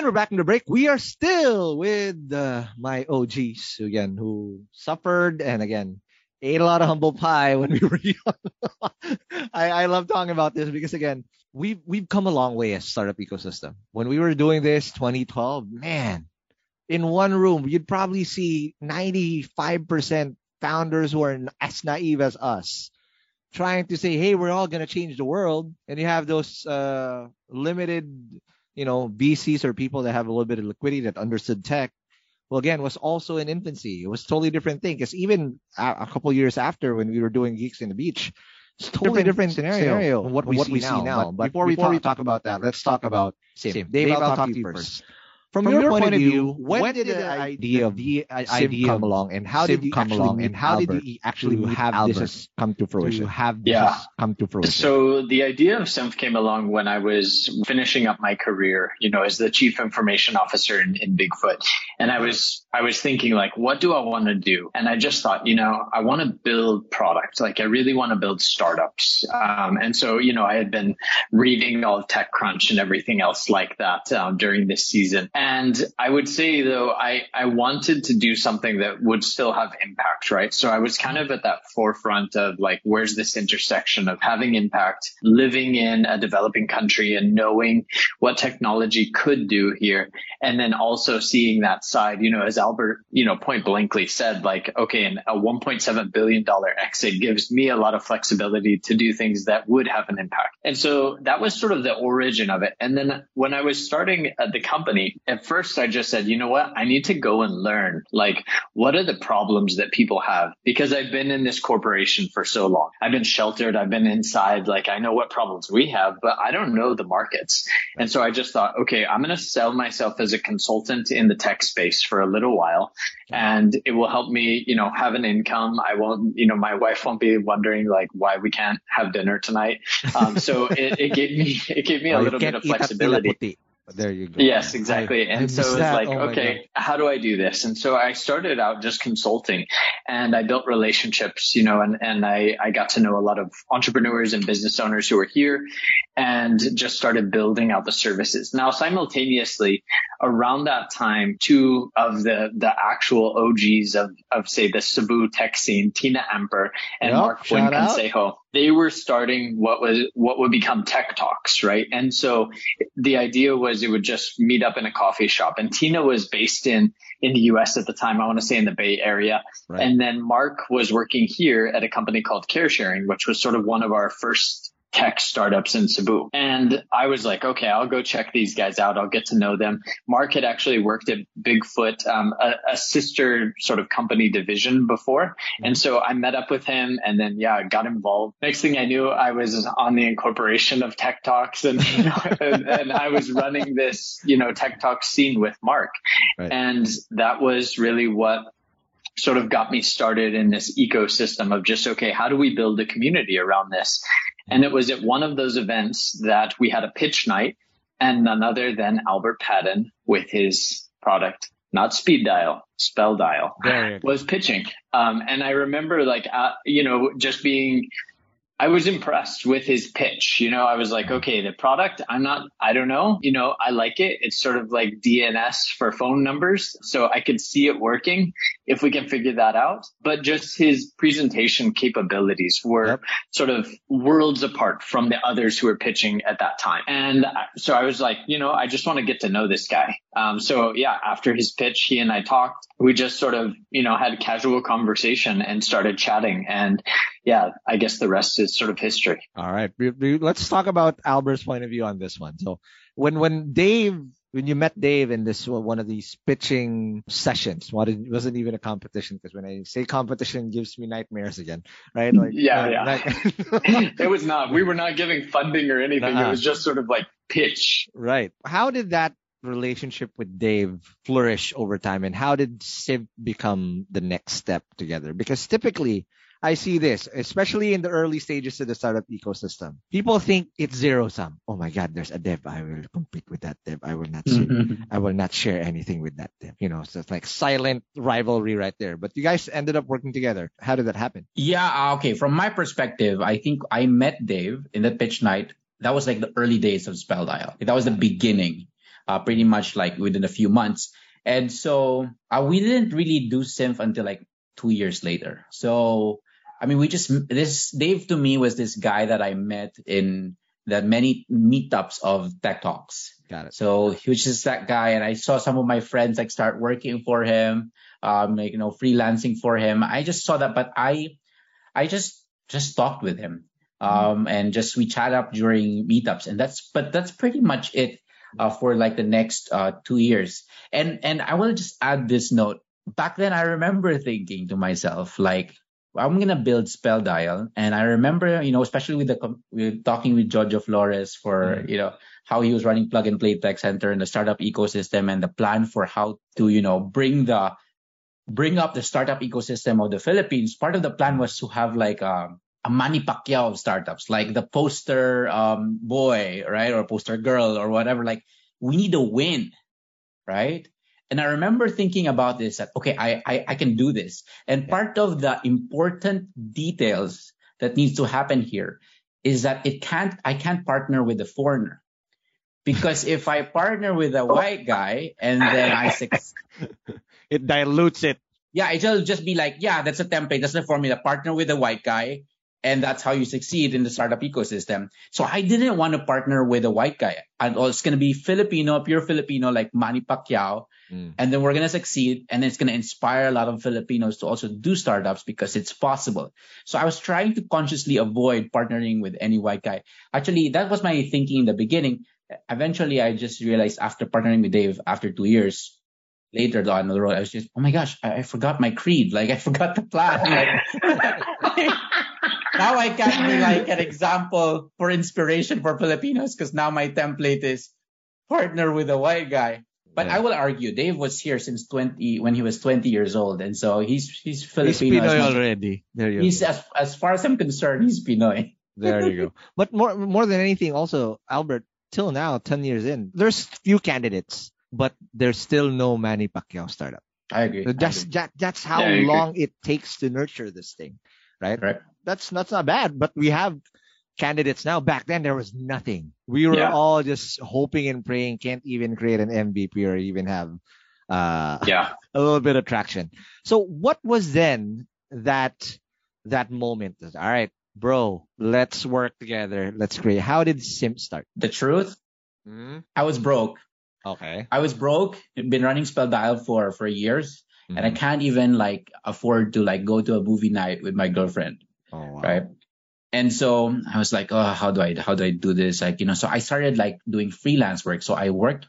And we're back in the break. We are still with uh, my OGs again, who suffered and again ate a lot of humble pie when we were young. I, I love talking about this because again, we've we've come a long way as startup ecosystem. When we were doing this 2012, man, in one room, you'd probably see 95% founders who are as naive as us trying to say, hey, we're all going to change the world. And you have those uh, limited, you know, VCs or people that have a little bit of liquidity that understood tech. Well, again, was also in infancy. It was totally different thing. Because even a, a couple years after when we were doing Geeks in the Beach, it's totally different, different scenario, scenario what we, what see, we now. see now. But, but before, we, before talk, we talk about that, let's talk about. Dave, Dave I'll, I'll talk to you first. first. From, From your, your, point of view, when, when did the idea of the idea come along, and how did you come along, and how did you actually have Albert this come to fruition? Have this yeah. come to fruition? So the idea of Symph came along when I was finishing up my career, you know, as the chief information officer in, in Bigfoot, and I was I was thinking like, what do I want to do? And I just thought, you know, I want to build product. Like I really want to build startups. Um, and so, you know, I had been reading all of TechCrunch and everything else like that um, during this season. And I would say though, I, I wanted to do something that would still have impact, right? So I was kind of at that forefront of like, where's this intersection of having impact, living in a developing country and knowing what technology could do here. And then also seeing that side, you know, as Albert, you know, point blankly said, like, okay, and a $1.7 billion exit gives me a lot of flexibility to do things that would have an impact. And so that was sort of the origin of it. And then when I was starting at the company, at first I just said, you know what? I need to go and learn like what are the problems that people have because I've been in this corporation for so long. I've been sheltered. I've been inside. Like I know what problems we have, but I don't know the markets. And so I just thought, okay, I'm going to sell myself as a consultant in the tech space for a little while and it will help me, you know, have an income. I won't, you know, my wife won't be wondering like why we can't have dinner tonight. Um, so it, it gave me, it gave me a little bit of flexibility. There you go. Yes, exactly. I, and I so it's like, oh okay, how do I do this? And so I started out just consulting and I built relationships, you know, and, and I, I got to know a lot of entrepreneurs and business owners who were here and just started building out the services. Now, simultaneously around that time, two of the, the actual OGs of, of say the Cebu tech scene, Tina Amper and yep, Mark Wynn Consejo, they were starting what was, what would become tech talks, right? And so the idea was it would just meet up in a coffee shop and Tina was based in, in the US at the time. I want to say in the Bay Area. Right. And then Mark was working here at a company called Care Sharing, which was sort of one of our first tech startups in Cebu. And I was like, okay, I'll go check these guys out. I'll get to know them. Mark had actually worked at Bigfoot, um, a, a, sister sort of company division before. And so I met up with him and then, yeah, got involved. Next thing I knew, I was on the incorporation of Tech Talks and, you know, and, and, I was running this, you know, Tech Talk scene with Mark. Right. And that was really what sort of got me started in this ecosystem of just, okay, how do we build a community around this? And it was at one of those events that we had a pitch night and none other than Albert Padin with his product, not speed dial, spell dial, was pitching. Um, and I remember like, uh, you know, just being I was impressed with his pitch. You know, I was like, okay, the product, I'm not, I don't know. You know, I like it. It's sort of like DNS for phone numbers. So I could see it working if we can figure that out. But just his presentation capabilities were yep. sort of worlds apart from the others who were pitching at that time. And so I was like, you know, I just want to get to know this guy. Um, so yeah, after his pitch, he and I talked. We just sort of, you know, had casual conversation and started chatting. And yeah, I guess the rest is sort of history. All right. Let's talk about Albert's point of view on this one. So when, when Dave, when you met Dave in this one of these pitching sessions, what it wasn't even a competition because when I say competition, gives me nightmares again, right? Like, yeah, uh, yeah. Like, it was not. We were not giving funding or anything. Uh-huh. It was just sort of like pitch. Right. How did that relationship with Dave flourish over time, and how did Symph become the next step together? Because typically I see this, especially in the early stages of the startup ecosystem. People think it's zero sum. Oh my God, there's a dev. I will compete with that dev. I will not share, mm-hmm. I will not share anything with that dev. You know, so it's like silent rivalry right there. But you guys ended up working together. How did that happen? Yeah. Uh, okay. From my perspective, I think I met Dave in the pitch night. That was like the early days of Spell Dial. That was the beginning, uh, pretty much like within a few months. And so uh, we didn't really do Symph until like two years later. So I mean, we just this Dave to me was this guy that I met in the many meetups of Tech Talks. Got it. So he was just that guy, and I saw some of my friends like start working for him, um, like you know, freelancing for him. I just saw that, but I, I just just talked with him, um, and just we chat up during meetups, and that's but that's pretty much it. Uh, for like the next uh, two years, and and I want to just add this note. Back then, I remember thinking to myself, like, I'm gonna build Spell Dial, and I remember, you know, especially with the with talking with Jojo Flores for, mm. you know, how he was running Plug and Play Tech Center and the startup ecosystem, and the plan for how to, you know, bring the bring up the startup ecosystem of the Philippines. Part of the plan was to have like a, a Manny Pacquiao of startups, like the poster um, boy, right, or poster girl, or whatever. Like we need a win, right? And I remember thinking about this that, okay, I, I, I can do this. And part of the important details that needs to happen here is that it can't, I can't partner with a foreigner. Because if I partner with a white guy and then I succeed, it dilutes it. Yeah, it'll just be like, yeah, that's a template. That's the formula. Partner with a white guy and that's how you succeed in the startup ecosystem. So I didn't want to partner with a white guy. And oh, it's going to be Filipino, pure Filipino, like Manny Pacquiao. Mm. And then we're going to succeed. And it's going to inspire a lot of Filipinos to also do startups because it's possible. So I was trying to consciously avoid partnering with any white guy. Actually, that was my thinking in the beginning. Eventually, I just realized after partnering with Dave after two years, later on the road, I was just, oh my gosh, I, I forgot my creed. Like I forgot the plan. Like, now I can be like an example for inspiration for Filipinos because now my template is partner with a white guy. But yeah. I will argue Dave was here since 20 when he was 20 years old, and so he's he's Filipino. He's Pinoy already. There you he's go. as as far as I'm concerned, he's Pinoy. there you go. But more more than anything, also Albert, till now, 10 years in, there's few candidates, but there's still no Manny Pacquiao startup. I agree. that's I agree. That, that's how yeah, long it takes to nurture this thing, right? Right. That's that's not bad, but we have candidates now. Back then, there was nothing. We were yeah. all just hoping and praying, can't even create an MVP or even have uh, yeah. a little bit of traction. So what was then that that moment? All right, bro, let's work together. Let's create. How did Symph start? The truth, mm-hmm. I was broke. Okay. I was broke. Been running Spell Dial for for years, mm-hmm. and I can't even like afford to like go to a movie night with my girlfriend. Oh, wow. Right. And so I was like, oh, how do I how do I do this? Like, you know, so I started like doing freelance work. So I worked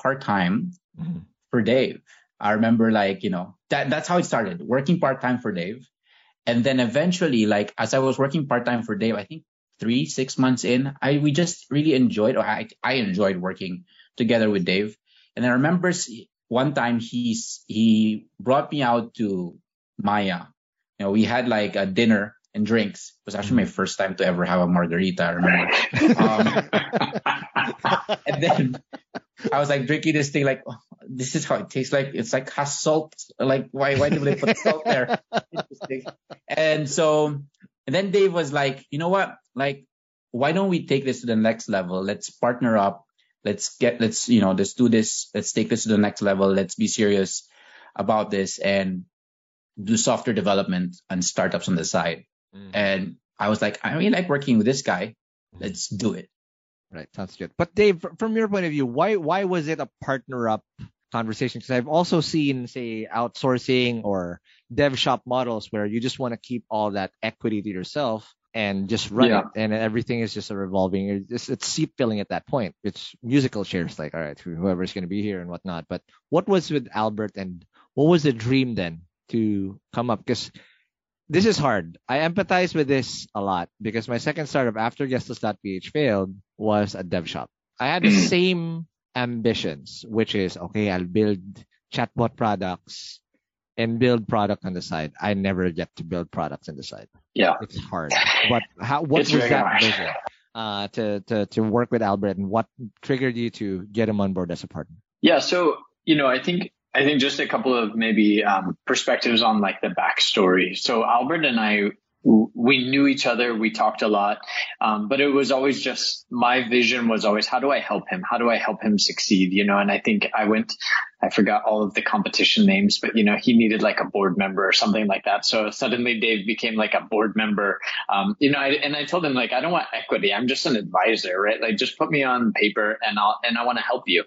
part time mm-hmm. for Dave. I remember like, you know, that that's how it started, working part time for Dave. And then eventually, like as I was working part time for Dave, I think three, six months in, I we just really enjoyed or I I enjoyed working together with Dave. And I remember one time he's he brought me out to Maya. You know, we had like a dinner and drinks. It was actually my mm-hmm. first time to ever have a margarita, I remember. um, and then I was like drinking this thing, like, oh, this is how it tastes like. It's like has salt. Like, why, why do they put salt there? Interesting. And so And then Dave was like, you know what? Like, why don't we take this to the next level? Let's partner up. Let's get, let's, you know, let's do this. Let's take this to the next level. Let's be serious about this and do software development and startups on the side. Mm. And I was like, I really like working with this guy. Let's do it. Right. Sounds good. But Dave, from your point of view, why why was it a partner up conversation? Because I've also seen, say, outsourcing or dev shop models where you just want to keep all that equity to yourself and just run yeah. it, and everything is just a revolving. It's, it's seat filling at that point. It's musical chairs, like all right, whoever's going to be here and whatnot. But what was with Albert, and what was the dream then to come up? Because this is hard. I empathize with this a lot because my second startup after Guestlist.ph failed was a dev shop. I had the same ambitions, which is okay, I'll build chatbot products and build product on the side. I never get to build products on the side. Yeah. It's hard. But how what it's was that hard. vision? Uh, to, to to work with Albert and what triggered you to get him on board as a partner? Yeah, so you know, I think I think just a couple of maybe um, perspectives on like the backstory. So Albert and I, we knew each other. We talked a lot, um, but it was always just my vision was always how do I help him? How do I help him succeed? You know, and I think I went. I forgot all of the competition names, but you know, he needed like a board member or something like that. So suddenly Dave became like a board member. Um, you know, I, and I told him like, I don't want equity. I'm just an advisor, right? Like just put me on paper and I'll, and I want to help you.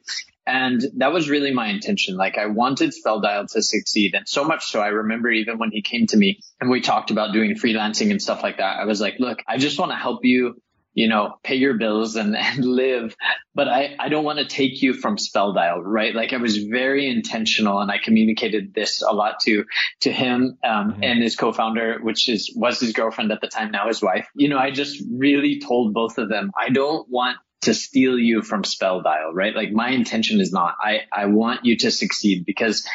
And that was really my intention. Like I wanted Spell Dial to succeed. And so much so I remember even when he came to me and we talked about doing freelancing and stuff like that, I was like, look, I just want to help you you know, pay your bills and, and live. But I, I don't want to take you from Spell Dial, right? Like I was very intentional and I communicated this a lot to, to him, um, mm-hmm. and his co-founder, which is, was his girlfriend at the time, now his wife. You know, I just really told both of them, I don't want to steal you from spell dial, right? Like my intention is not, I, I want you to succeed because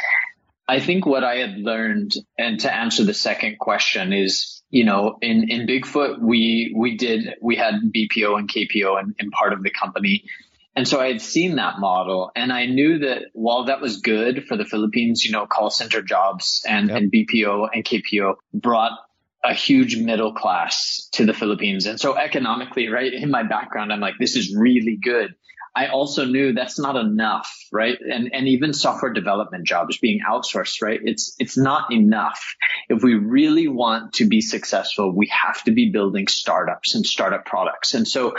I think what I had learned and to answer the second question is, you know, in, in Bigfoot, we, we did, we had BPO and KPO in, in part of the company. And so I had seen that model and I knew that while that was good for the Philippines, you know, call center jobs and, yep. and BPO and KPO brought a huge middle class to the Philippines. And so economically, right, in my background, I'm like, this is really good. I also knew that's not enough, right? And and even software development jobs being outsourced, right? It's it's not enough. If we really want to be successful, we have to be building startups and startup products. And so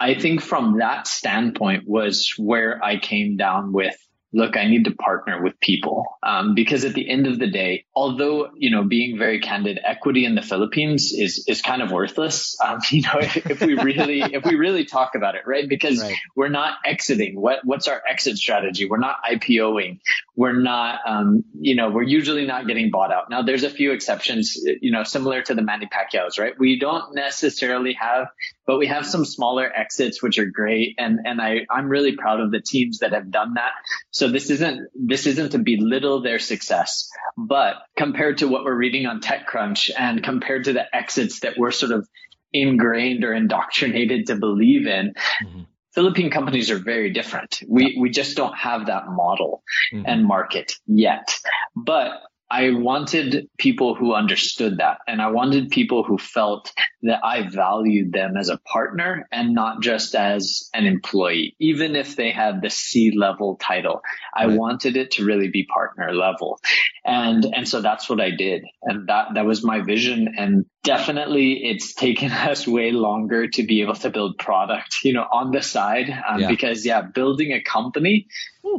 I think from that standpoint was where I came down with look, I need to partner with people um, because at the end of the day, although you know, being very candid, equity in the Philippines is is kind of worthless. Um, you know, if, if, we really if we really talk about it, right? Because right. we're not exiting. What what's our exit strategy? We're not IPOing. We're not, um, you know, we're usually not getting bought out. Now, there's a few exceptions, you know, similar to the Manny Pacquiao's, right? We don't necessarily have but we have some smaller exits, which are great. And, and I, I'm really proud of the teams that have done that. So this isn't, this isn't to belittle their success, but compared to what we're reading on TechCrunch and compared to the exits that we're sort of ingrained or indoctrinated to believe in, mm-hmm. Philippine companies are very different. We, we just don't have that model mm-hmm. and market yet. But I wanted people who understood that. And I wanted people who felt that I valued them as a partner and not just as an employee, even if they had the C level title. I wanted it to really be partner level. And, and so that's what I did. And that, that was my vision. And definitely it's taken us way longer to be able to build product, you know, on the side. Um, yeah. Because yeah, building a company,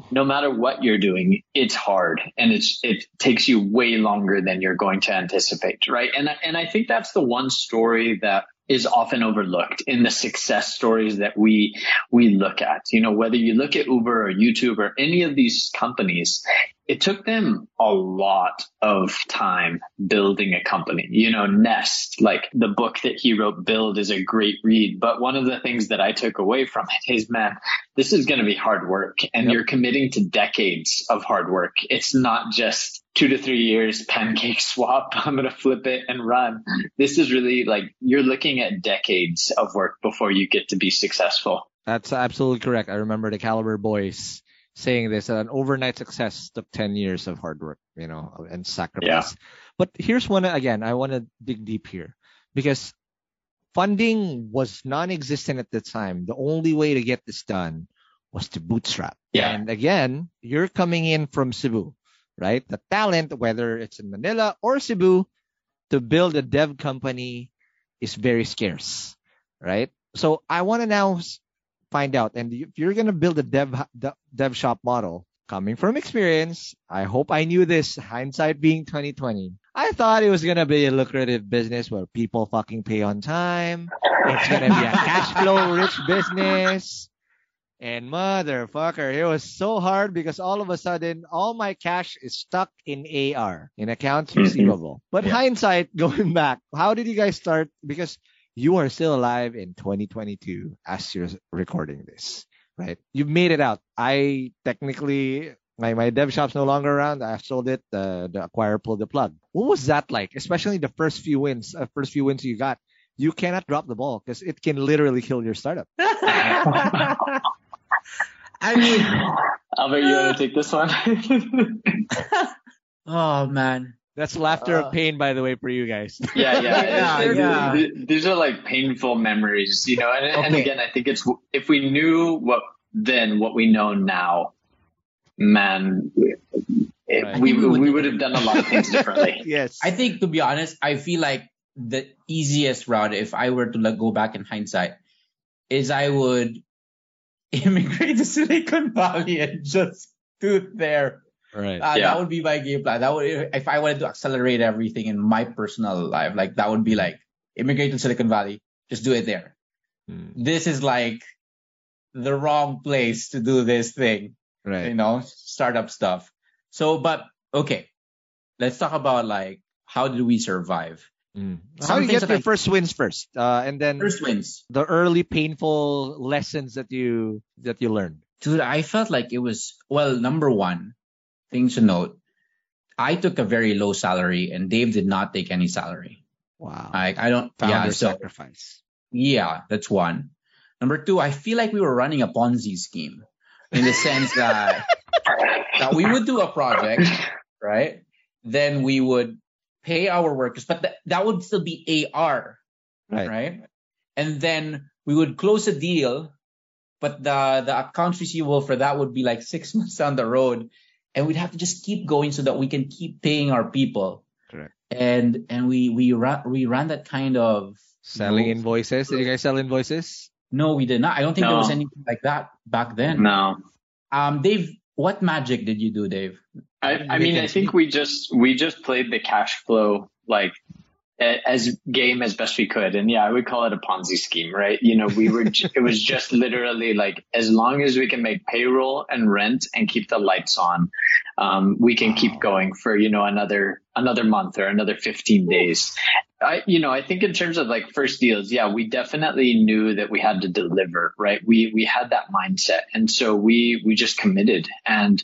no matter what you're doing, it's hard and it's, it takes you way longer than you're going to anticipate. Right. And, and I think that's the one story that is often overlooked in the success stories that we we look at. You know, whether you look at Uber or YouTube or any of these companies, it took them a lot of time building a company. You know, Nest, like the book that he wrote, Build, is a great read. But one of the things that I took away from it is, man, this is going to be hard work and yep. you're committing to decades of hard work. It's not just two to three years, pancake swap. I'm going to flip it and run. This is really like you're looking at decades of work before you get to be successful. That's absolutely correct. I remember the Kalibrr boys saying this an overnight success took 10 years of hard work, you know, and sacrifice. Yeah. But here's one again, I want to dig deep here because funding was non-existent at the time. The only way to get this done was to bootstrap. Yeah. And again, you're coming in from Cebu, right? The talent, whether it's in Manila or Cebu, to build a dev company is very scarce, right? So I want to now find out, and if you're gonna build a dev dev shop model, coming from experience, I hope I knew this. Hindsight being 2020, I thought it was gonna be a lucrative business where people fucking pay on time. It's gonna be a cash flow rich business. And motherfucker, it was so hard because all of a sudden all my cash is stuck in AR, in accounts Mhm. receivable. But Yeah. hindsight, going back, how did you guys start? Because you are still alive in 2022 as you're recording this, right? You've made it out. I technically, my, my dev shop's no longer around. I've sold it. The, the acquirer pulled the plug. What was that like? Especially the first few wins, uh, first few wins you got. You cannot drop the ball because it can literally kill your startup. I mean, Albert, you want to take this one? oh man. That's laughter Uh, of pain, by the way, for you guys. yeah, yeah, Yeah, Th- yeah. th- These are like painful memories, you know. And, and again, I think it's if we knew what then what we know now, man, it, Right. we we would- we would have done a lot of things differently. yes. I think to be honest, I feel like the easiest route, if I were to like go back in hindsight, is I would immigrate to Silicon Valley and just do it there. right. Uh, Yeah. That would be my game plan. That would, if I wanted to accelerate everything in my personal life, like that would be like immigrate to Silicon Valley, just do it there. Mm, This is like the wrong place to do this thing, you know, startup stuff. So, but okay, let's talk about like how did we survive? Mm. How do you get your I- first wins first, uh, and then First wins. the early painful lessons that you that you learned. Dude, I felt like it was well, number one, things to note. I took a very low salary and Dave did not take any salary. Wow. I I don't Founder yeah, so sacrifice. yeah, that's one. Number two, I feel like we were running a Ponzi scheme in the sense that that we would do a project, right? Then we would pay our workers, but th- that would still be AR, Right. right? And then we would close a deal, but the the accounts receivable for that would be like six months down the road, and we'd have to just keep going so that we can keep paying our people. Correct. And and we we ran we ran that kind of Selling No. invoices. Did you guys sell invoices? no, we did not. I don't think there was anything like that back then. No, Um, Dave, what magic did you do, Dave? I, I mean, I think we just we just played the cash flow like as game as best we could, and yeah, I would call it a Ponzi scheme, right? You know, we were j- it was just literally like as long as we can make payroll and rent and keep the lights on, um, we can keep going for you know another another month or another fifteen days. I, you know, I think in terms of like first deals, yeah, we definitely knew that we had to deliver, right? We we had that mindset, and so we we just committed, and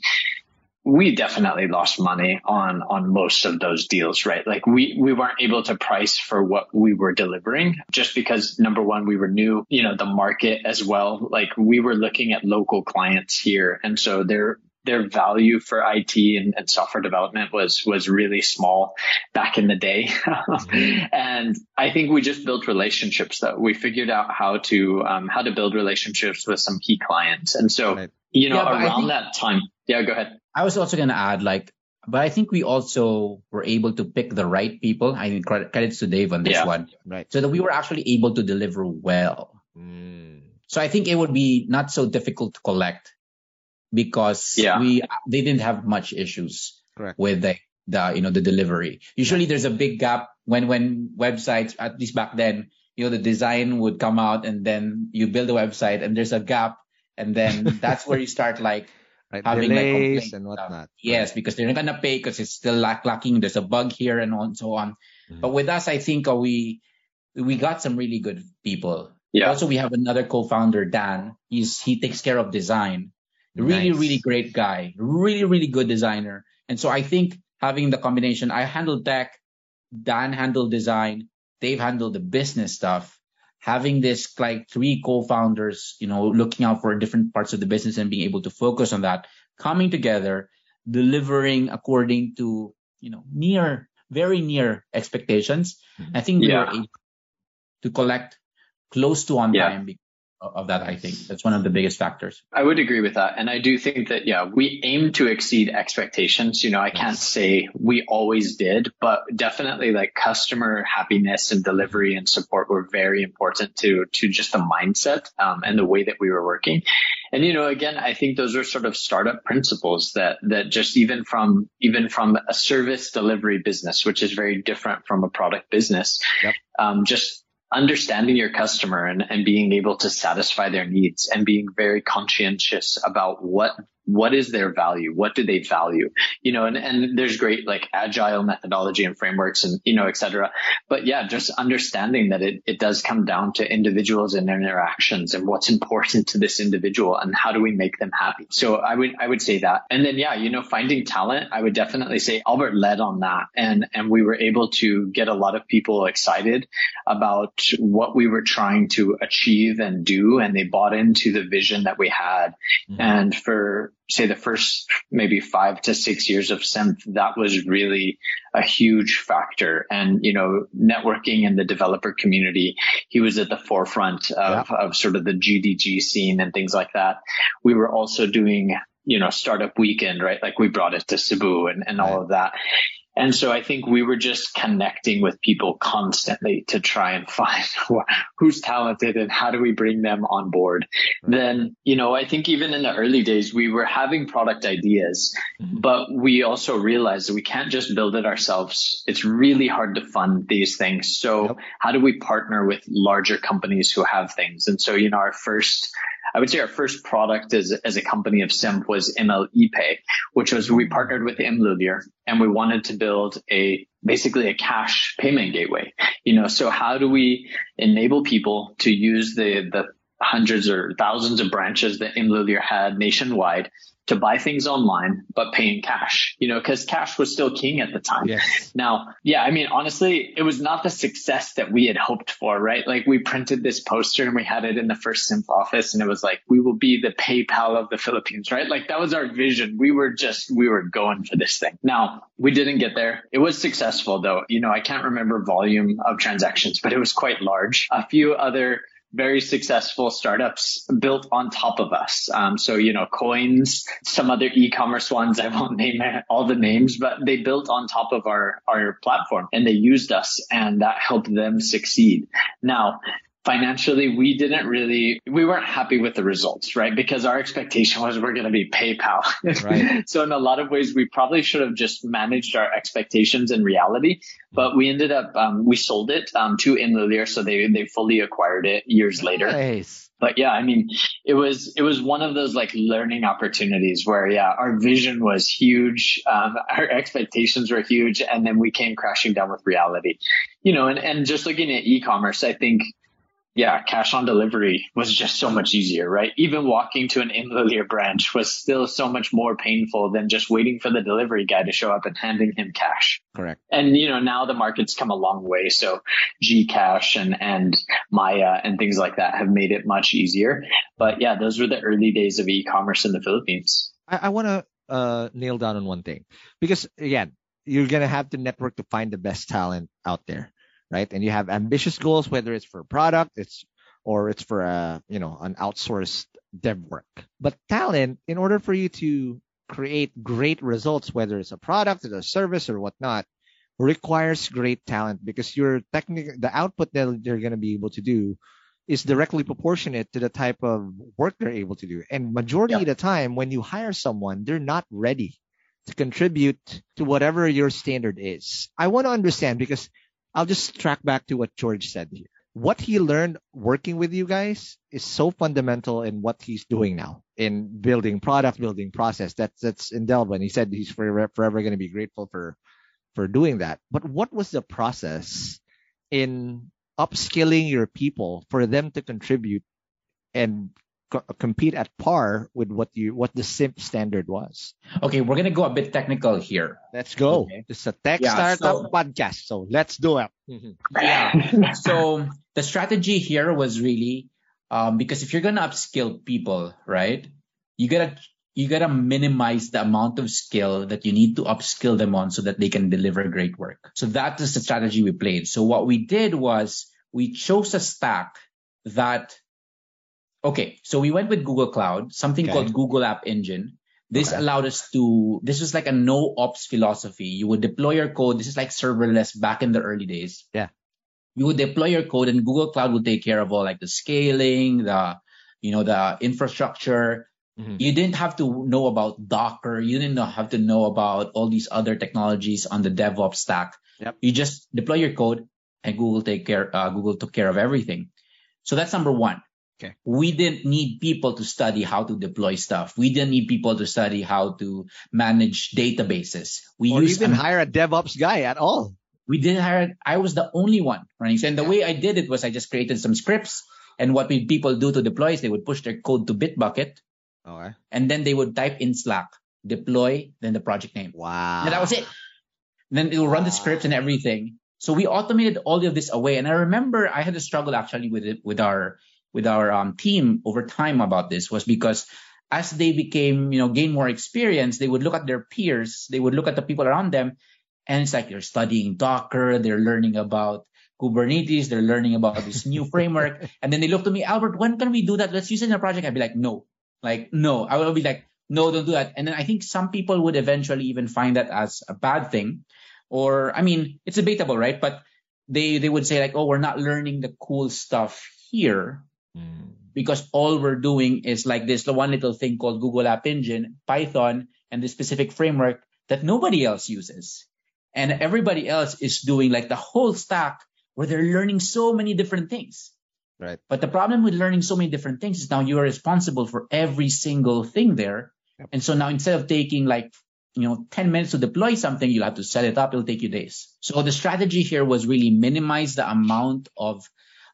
we definitely lost money on on most of those deals, right? Like we we weren't able to price for what we were delivering just because number one we were new, you know, the market as well. Like we were looking at local clients here, and so their their value for IT and, and software development was was really small back in the day, and I think we just built relationships. Though we figured out how to um, how to build relationships with some key clients, and so Right. You know Yeah, around think- that time, yeah, go ahead. I was also gonna add like, but I think we also were able to pick the right people. I think credit, credits to Dave on this Yeah. one, Right. so that we were actually able to deliver well. Mm. So I think it would be not so difficult to collect because Yeah. we they didn't have much issues Correct. with the, the you know the delivery. Usually there's a big gap when when websites at least back then you know the design would come out and then you build a website and there's a gap and then that's where you start like Right. Having, like, Delays complaints and and stuff. whatnot. yes because they're not gonna pay because it's still lack lacking. There's a bug here and on so on. Mhm. But with us, I think uh, we we got some really good people. Yeah. Also, we have another co-founder, Dan. He's he takes care of design. Really, Nice. really great guy. Really, really good designer. And so I think having the combination, I handle tech, Dan handled design, Dave handled the business stuff. Having this like three co-founders, you know, looking out for different parts of the business and being able to focus on that, coming together, delivering according to, you know, near, very near expectations. I think we Yeah. were able to collect close to on Yeah. time of that. I think that's one of the biggest factors. I would agree with that. And I do think that, yeah, we aim to exceed expectations. You know, I can't say we always did, but definitely like customer happiness and delivery and support were very important to, to just the mindset, um, and the way that we were working. And, you know, again, I think those are sort of startup principles that, that just even from, even from a service delivery business, which is very different from a product business, Yep. um, just understanding your customer and, and being able to satisfy their needs and being very conscientious about what what is their value? What do they value? You know and, and there's great like agile methodology and frameworks and you know et cetera. But yeah just understanding that it, it does come down to individuals and their interactions and what's important to this individual and how do we make them happy. So i would i would say that. And then yeah you know finding talent i would definitely say albert led on that. And and we were able to get a lot of people excited about what we were trying to achieve and do. And they bought into the vision that we had. Mm-hmm. And for say the first maybe five to six years of Symph, that was really a huge factor. And, you know, networking in the developer community, he was at the forefront of, of sort of the GDG scene and things like that. We were also doing, you know, startup weekend, right? Like we brought it to Cebu and, and all of that. And so I think we were just connecting with people constantly to try and find who's talented and how do we bring them on board. Mm-hmm. Then, you know, I think even in the early days, we were having product ideas, mm-hmm. but we also realized that we can't just build it ourselves. It's really hard to fund these things. So Yep. how do we partner with larger companies who have things? And so, you know, our first, I would say our first product as, as a company of Symph was MLE Pay, which was we partnered with M Lhuillier and we wanted to build a basically a cash payment gateway. You know, so how do we enable people to use the the hundreds or thousands of branches that M Lhuillier had nationwide to buy things online but pay in cash, you know, because cash was still king at the time. Yes. Now, yeah, I mean, honestly, it was not the success that we had hoped for, right? Like we printed this poster and we had it in the first Symph office and it was like, we will be the PayPal of the Philippines, right? Like that was our vision. We were just, we were going for this thing. Now we didn't get there. It was successful though. You know, I can't remember volume of transactions, but it was quite large. A few other very successful startups built on top of us. Um, so, you know, coins, some other e-commerce ones, I won't name all the names, but they built on top of our, our platform and they used us and that helped them succeed. Now, financially, we didn't really, we weren't happy with the results, right? Because our expectation was we're going to be PayPal. Right. so in a lot of ways, we probably should have just managed our expectations in reality, but we ended up, um, we sold it, um, to M Lhuillier. So they, they fully acquired it years later but yeah, I mean, it was it was one of those like learning opportunities where yeah, our vision was huge, um, our expectations were huge, and then we came crashing down with reality, you know. And and just looking at e-commerce, I think yeah, cash on delivery was just so much easier, right? Even walking to an M Lhuillier branch was still so much more painful than just waiting for the delivery guy to show up and handing him cash. Correct. And you know, now the market's come a long way. So Gcash and, and Maya and things like that have made it much easier. But yeah, those were the early days of e-commerce in the Philippines. I, I want to uh, nail down on one thing because again, you're gonna have to network to find the best talent out there, right? And you have ambitious goals, whether it's for a product, it's or it's for a you know an outsourced dev work. But talent, in order for you to create great results, whether it's a product or a service or whatnot, requires great talent because your technical the output that they're gonna be able to do is directly proportionate to the type of work they're able to do. And majority Yeah. of the time, when you hire someone, they're not ready to contribute to whatever your standard is. I want to understand because I'll just track back to what George said here. What he learned working with you guys is so fundamental in what he's doing now in building product, building process. That's that's indelible. And he said he's forever, forever going to be grateful for for doing that. But what was the process in upskilling your people for them to contribute and co- compete at par with what you what the Symph standard was. Okay, we're gonna go a bit technical here. Let's go. Okay. It's a tech Yeah, startup so- podcast, so let's do it. Yeah. so the strategy here was really um, because if you're gonna upskill people, right, you gotta you gotta minimize the amount of skill that you need to upskill them on so that they can deliver great work. So that is the strategy we played. So what we did was we chose a stack that okay, so we went with Google Cloud, something Okay. called Google App Engine. This Okay. allowed us to this was like a no ops philosophy. You would deploy your code. This is like serverless back in the early days. Yeah. You would deploy your code and Google Cloud would take care of all like the scaling, the you know, the infrastructure. Mhm. You didn't have to know about Docker. You didn't have to know about all these other technologies on the DevOps stack. Yep. You just deploy your code and Google take care, uh, Google took care of everything. So that's number one. Okay. We didn't need people to study how to deploy stuff. We didn't need people to study how to manage databases. We or used even an- hire a DevOps guy at all. we didn't hire i was the only one running so and the Yeah. way i did it was i just created some scripts and what we, people do to deploy is they would push their code to bitbucket Okay. and then they would type in slack deploy then the project name Wow. and that was it and then it will run the scripts and everything so we automated all of this away and i remember i had a struggle actually with it with our with our um, team over time about this was because as they became you know gain more experience they would look at their peers they would look at the people around them and it's like they're studying Docker, they're learning about Kubernetes, they're learning about this new framework. And then they look to me, Albert, when can we do that? Let's use it in a project. I'd be like, no, like, no, I will be like, no, don't do that. And then I think some people would eventually even find that as a bad thing. Or, I mean, it's debatable, right? But they, they would say like, oh, we're not learning the cool stuff here Mm. because all we're doing is like this one little thing called Google App Engine, Python, and this specific framework that nobody else uses. And everybody else is doing like the whole stack where they're learning so many different things. Right. But the problem with learning so many different things is now you are responsible for every single thing there. Yep. And so now instead of taking like, you know, 10 minutes to deploy something, you'll have to set it up. It'll take you days. So the strategy here was really minimize the amount of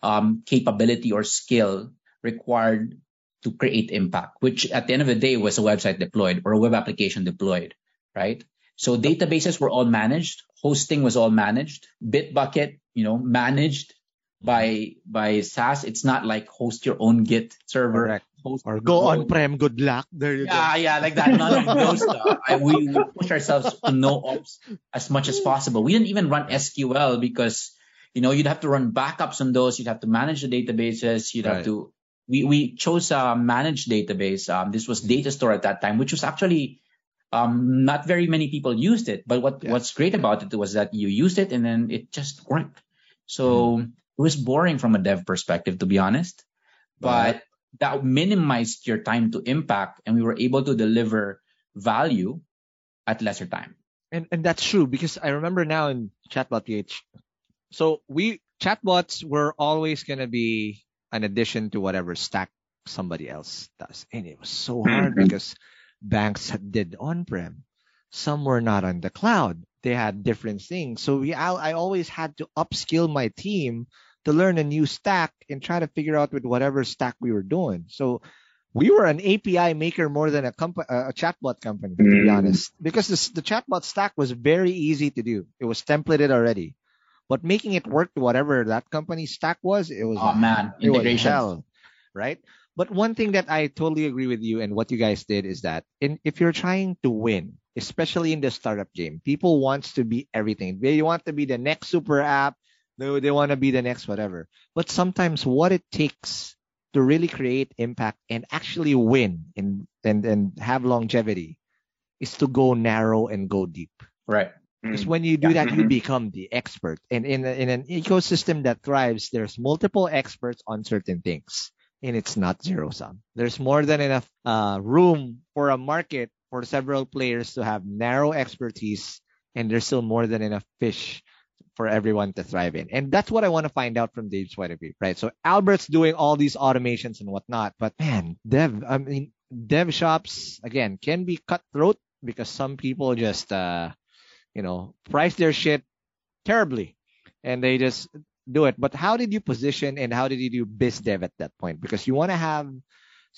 um, capability or skill required to create impact, which at the end of the day was a website deployed or a web application deployed, right? So databases were all managed, hosting was all managed, Bitbucket, you know, managed by by SaaS. It's not like host your own Git server, Correct. host Or go on prem. Good luck. There you yeah, yeah, like that. None of those stuff. I, we, we push ourselves to no ops as much as possible. We didn't even run SQL because, you know, you'd have to run backups on those. You'd have to manage the databases. You'd Right. have to. We we chose a managed database. Um, this was Datastore at that time, which was actually um not very many people used it. But what Yeah. what's great about it was that you used it and then it just worked. So Mm-hmm. it was boring from a dev perspective, to be honest. But that minimized your time to impact and we were able to deliver value at lesser time. And and that's true because I remember now in Chatbot PH. So we chatbots were always gonna be an addition to whatever stack somebody else does, and it was so hard Mhm. because banks did on-prem, some were not on the cloud. They had different things, so we I, I always had to upskill my team to learn a new stack and try to figure out with whatever stack we were doing. So we were an API maker more than a comp- a chatbot company, to be Mm. honest, because this, the chatbot stack was very easy to do. It was templated already, but making it work to whatever that company's stack was, it was Oh man, integration. hell, right? But one thing that I totally agree with you and what you guys did is that in, if you're trying to win, especially in the startup game, people wants to be everything. They want to be the next super app. They, they want to be the next whatever. But sometimes what it takes to really create impact and actually win and, and, and have longevity is to go narrow and go deep. Right. Because Mm. when you do Yeah. that, you Mhm. become the expert. And in, a- in an ecosystem that thrives, there's multiple experts on certain things. And it's not zero sum. There's more than enough uh, room for a market for several players to have narrow expertise. And there's still more than enough fish for everyone to thrive in. And that's what I want to find out from Dave's point of view, right? So Albert's doing all these automations and whatnot, but man, dev, I mean, dev shops again can be cutthroat because some people just, uh, you know, price their shit terribly and they just do it. But how did you position and how did you do biz dev at that point? Because you want to have,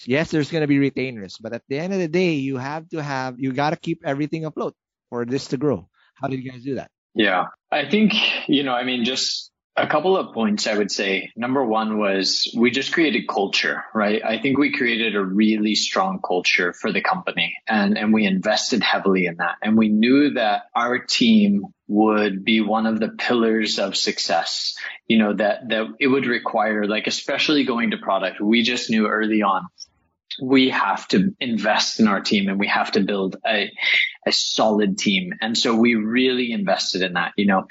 yes, there's going to be retainers, but at the end of the day, you have to have, you got to keep everything afloat for this to grow. How did you guys do that? Yeah. I think, you know, I mean, just A couple of points I would say. Number one was we just created culture, right? I think we created a really strong culture for the company and, and we invested heavily in that. And we knew that our team would be one of the pillars of success, you know, that, that it would require, like, especially going to product. We just knew early on we have to invest in our team and we have to build a, a solid team. And so we really invested in that, you know,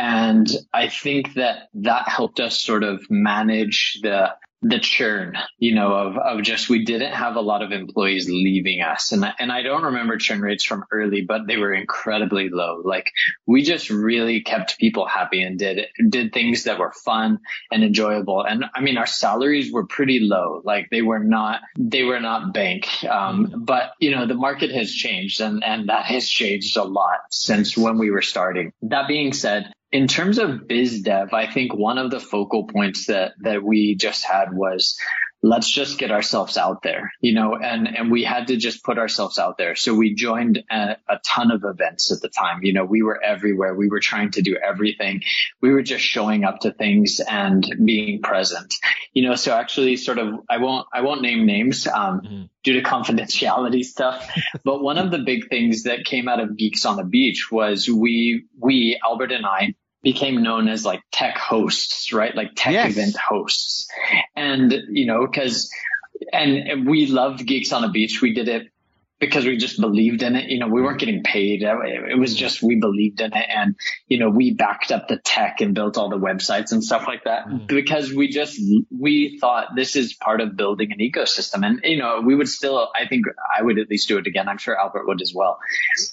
and I think that that helped us sort of manage the, the churn, you know, of, of just, we didn't have a lot of employees leaving us. And, and I don't remember churn rates from early, but they were incredibly low. Like we just really kept people happy and did, did things that were fun and enjoyable. And I mean, our salaries were pretty low. Like they were not, they were not bank. Um, but you know, the market has changed and, and that has changed a lot since when we were starting. That being said, in terms of biz dev, I think one of the focal points that that we just had was let's just get ourselves out there, you know, and, and we had to just put ourselves out there. So we joined a, a, ton of events at the time. You know, we were everywhere. We were trying to do everything. We were just showing up to things and being present, you know, so actually sort of, I won't, I won't name names, um, mm-hmm. due to confidentiality stuff. but one of the big things that came out of Geeks on the Beach was we, we, Albert and I, became known as like tech hosts, right? Like tech yes. event hosts. And, you know, cause, and, we loved Geeks on the Beach. We did it because we just believed in it. You know, we weren't getting paid. It was just we believed in it, and you know, we backed up the tech and built all the websites and stuff like that mm. because we just we thought this is part of building an ecosystem. And you know, we would still. I think I would at least do it again. I'm sure Albert would as well.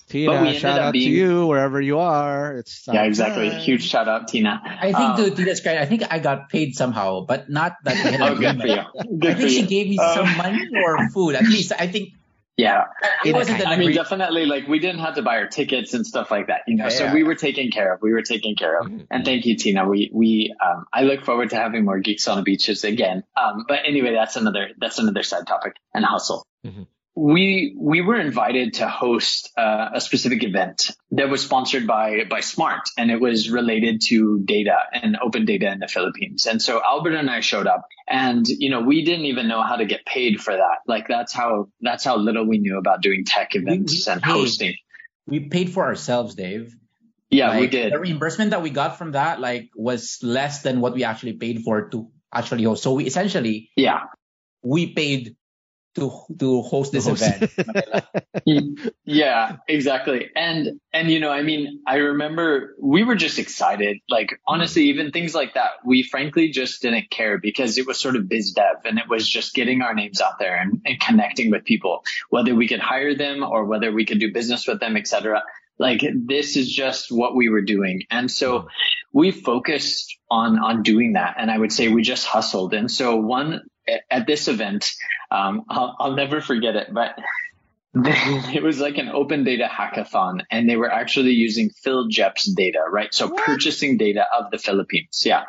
Tina, shout out being, to you wherever you are. It's yeah, exactly. Time. Huge shout out, Tina. I think um, to Tina's credit, I think I got paid somehow, but not that. oh, good for you. Good I think she you. gave me uh, some money or food. At least I think yeah. It wasn't that I mean, definitely like we didn't have to buy our tickets and stuff like that, you know, yeah, so we were taken care of. We were taken care of. Mm-hmm. And thank you, Tina. We, we, um, I look forward to having more geeks on the beaches again. Um, but anyway, that's another, that's another side topic and hustle. Mm-hmm we we were invited to host uh, a specific event that was sponsored by by Smart, and it was related to data and open data in the Philippines. And so Albert and I showed up, and you know we didn't even know how to get paid for that. Like that's how that's how little we knew about doing tech events we, we and paid, hosting. We paid for ourselves, Dave. Yeah, like, we did. The reimbursement that we got from that like was less than what we actually paid for to actually host. So we essentially yeah we paid to to host this host. event. yeah, exactly. And and you know, I mean, I remember we were just excited. Like honestly, even things like that, we frankly just didn't care because it was sort of biz dev and it was just getting our names out there and, and connecting with people, whether we could hire them or whether we could do business with them, etc. Like this is just what we were doing. And so we focused on, on doing that. And I would say we just hustled. And so one at this event, um, I'll, I'll never forget it, but it was like an open data hackathon and they were actually using PhilGEPS data, right? So what? purchasing data of the Philippines. Yeah.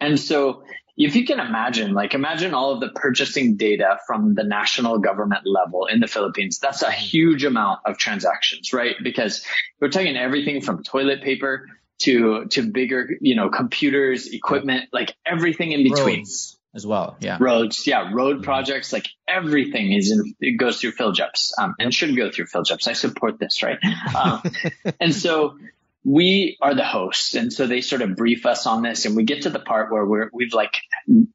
And so if you can imagine, like imagine all of the purchasing data from the national government level in the Philippines. That's a huge amount of transactions, right? Because we're talking everything from toilet paper to, to bigger, you know, computers, equipment, like everything in between. Roads as well. Yeah. Roads. Yeah. Road mm-hmm. projects, like everything is in, it goes through PhilGEPS, um, and should go through PhilGEPS. I support this, right? Um, and so we are the hosts. And so they sort of brief us on this and we get to the part where we're, we've like,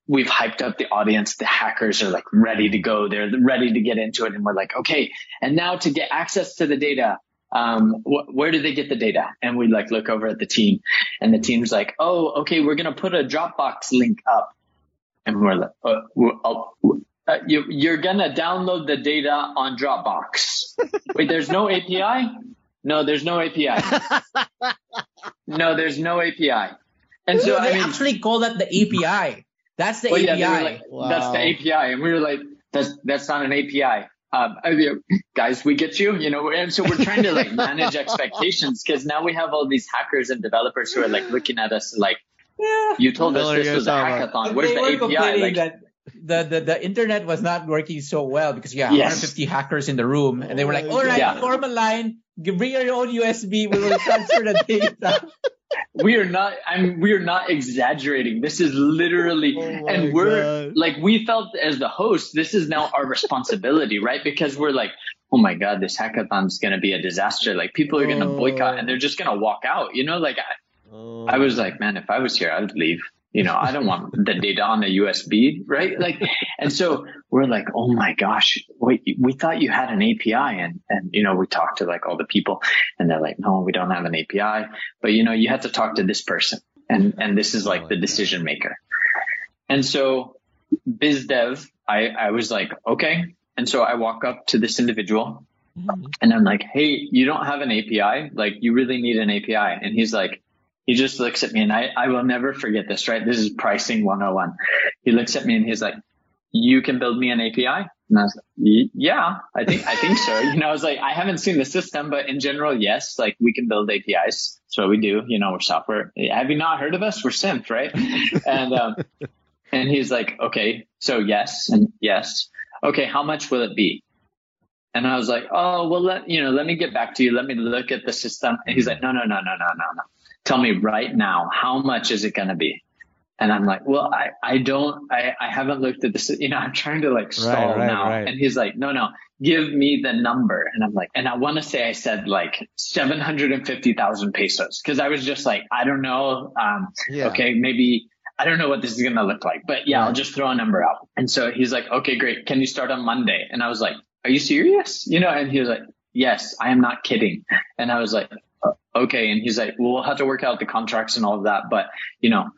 we've hyped up the audience. The hackers are like ready to go. They're ready to get into it. And we're like, okay. And now to get access to the data, um, wh- where do they get the data? And we like look over at the team and the team's like, oh, okay, we're going to put a Dropbox link up and we're like, uh, uh, you, you're gonna download the data on Dropbox. Wait, there's no API? No, there's no API. no, there's no API. And so they I mean, actually call that the API. That's the well, API. Yeah, like, wow. That's the API, and we were like, that's that's not an API. Um, guys, we get you, you know, and so we're trying to like manage expectations because now we have all these hackers and developers who are like looking at us like, yeah. You told us this was a hackathon. Where's the API? Like, that the, the the internet was not working so well because you have yes. 150 hackers in the room, and they were like, "All right, yeah. form a line, bring your own USB. We will transfer the data. we are not i'm we are not exaggerating this is literally Oh and we're God. like we felt as the host this is now our responsibility right because we're like oh my god this hackathon's going to be a disaster like people are going to boycott and they're just going to walk out you know like I, Oh. I was oh. like man if i was here i would leave. You know i don't want the data on the usb right? Like and so we're like oh my gosh wait we thought you had an api and and you know we talked to like all the people and they're like no we don't have an api but you know you have to talk to this person and and this is like oh, the decision maker. And so biz dev i i was like okay. And so i walk up to this individual mm-hmm. and i'm like hey you don't have an api like you really need an api and he's like he just looks at me and I, I will never forget this, right? This is pricing 101. He looks at me and he's like, you can build me an API? And I was like, yeah, I think, I think so. You know, I was like, I haven't seen the system, but in general, yes, like we can build APIs. That's what we do. You know, we're software. Have you not heard of us? We're Symph, right? and, um, and he's like, okay, so yes, and yes. Okay. How much will it be? And I was like, oh, well, let, you know, let me get back to you. Let me look at the system. And he's like, no, no, no, no, no, no, no. Tell me right now, how much is it going to be? And I'm like, well, I, I don't, I, I haven't looked at this. You know, I'm trying to like stall right, now. right. And he's like, no, no, give me the number. And I'm like, and I want to say I said like 750,000 pesos. Cause I was just like, I don't know. Um, Yeah. okay, maybe I don't know what this is going to look like, but yeah, I'll just throw a number out. And so he's like, okay, great. Can you start on Monday? And I was like, are you serious? You know, and he was like, yes, I am not kidding. And I was like, "Uh, okay. And he's like, well, we'll have to work out the contracts and all of that, but you know,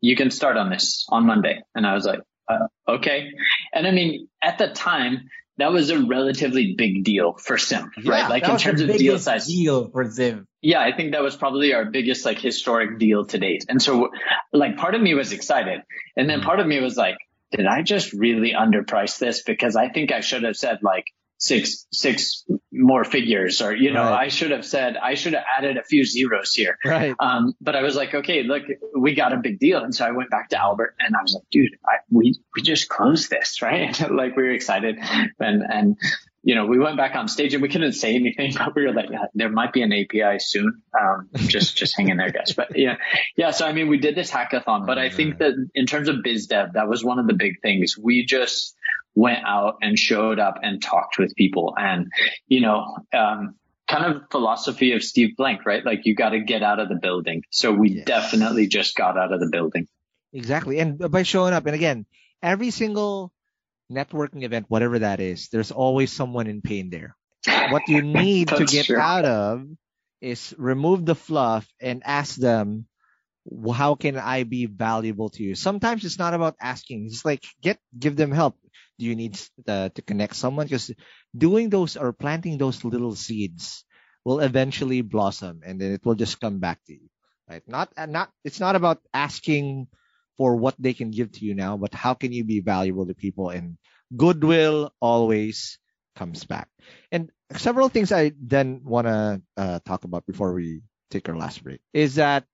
you can start on this on Monday. And I was like, uh, okay. And I mean, at the time, that was a relatively big deal for Symph, right? Like in terms of deal size deal for Ziv. yeah, I think that was probably our biggest like historic deal to date. And so like part of me was excited. And then part of me was like, did I just really underprice this? Because I think I should have said like six, six more figures or, you know, Right. I should have said, I should have added a few zeros here. Right. Um, but I was like, okay, look, we got a big deal. And so I went back to Albert and I was like, dude, I, we, we just closed this, right? like we were excited and, and, you know, we went back on stage and we couldn't say anything, but we were like, yeah, there might be an API soon. Um, just, just hang in there, guys. But yeah, yeah. So, I mean, we did this hackathon, but I think that in terms of biz dev, that was one of the big things. We just went out and showed up and talked with people and, you know, um, kind of philosophy of Steve Blank, right? Like you got to get out of the building. So we Yes. definitely just got out of the building. Exactly. And by showing up, and again, every single networking event, whatever that is, there's always someone in pain there. What you need to get true. out of is remove the fluff and ask them, "Well, how can I be valuable to you? Sometimes it's not about asking. It's like get give them help. You need uh, to connect someone? Because doing those or planting those little seeds will eventually blossom, and then it will just come back to you. Right? Not uh, not. It's not about asking for what they can give to you now, but how can you be valuable to people? And goodwill always comes back. And several things I then want to uh, talk about before we take our last break is that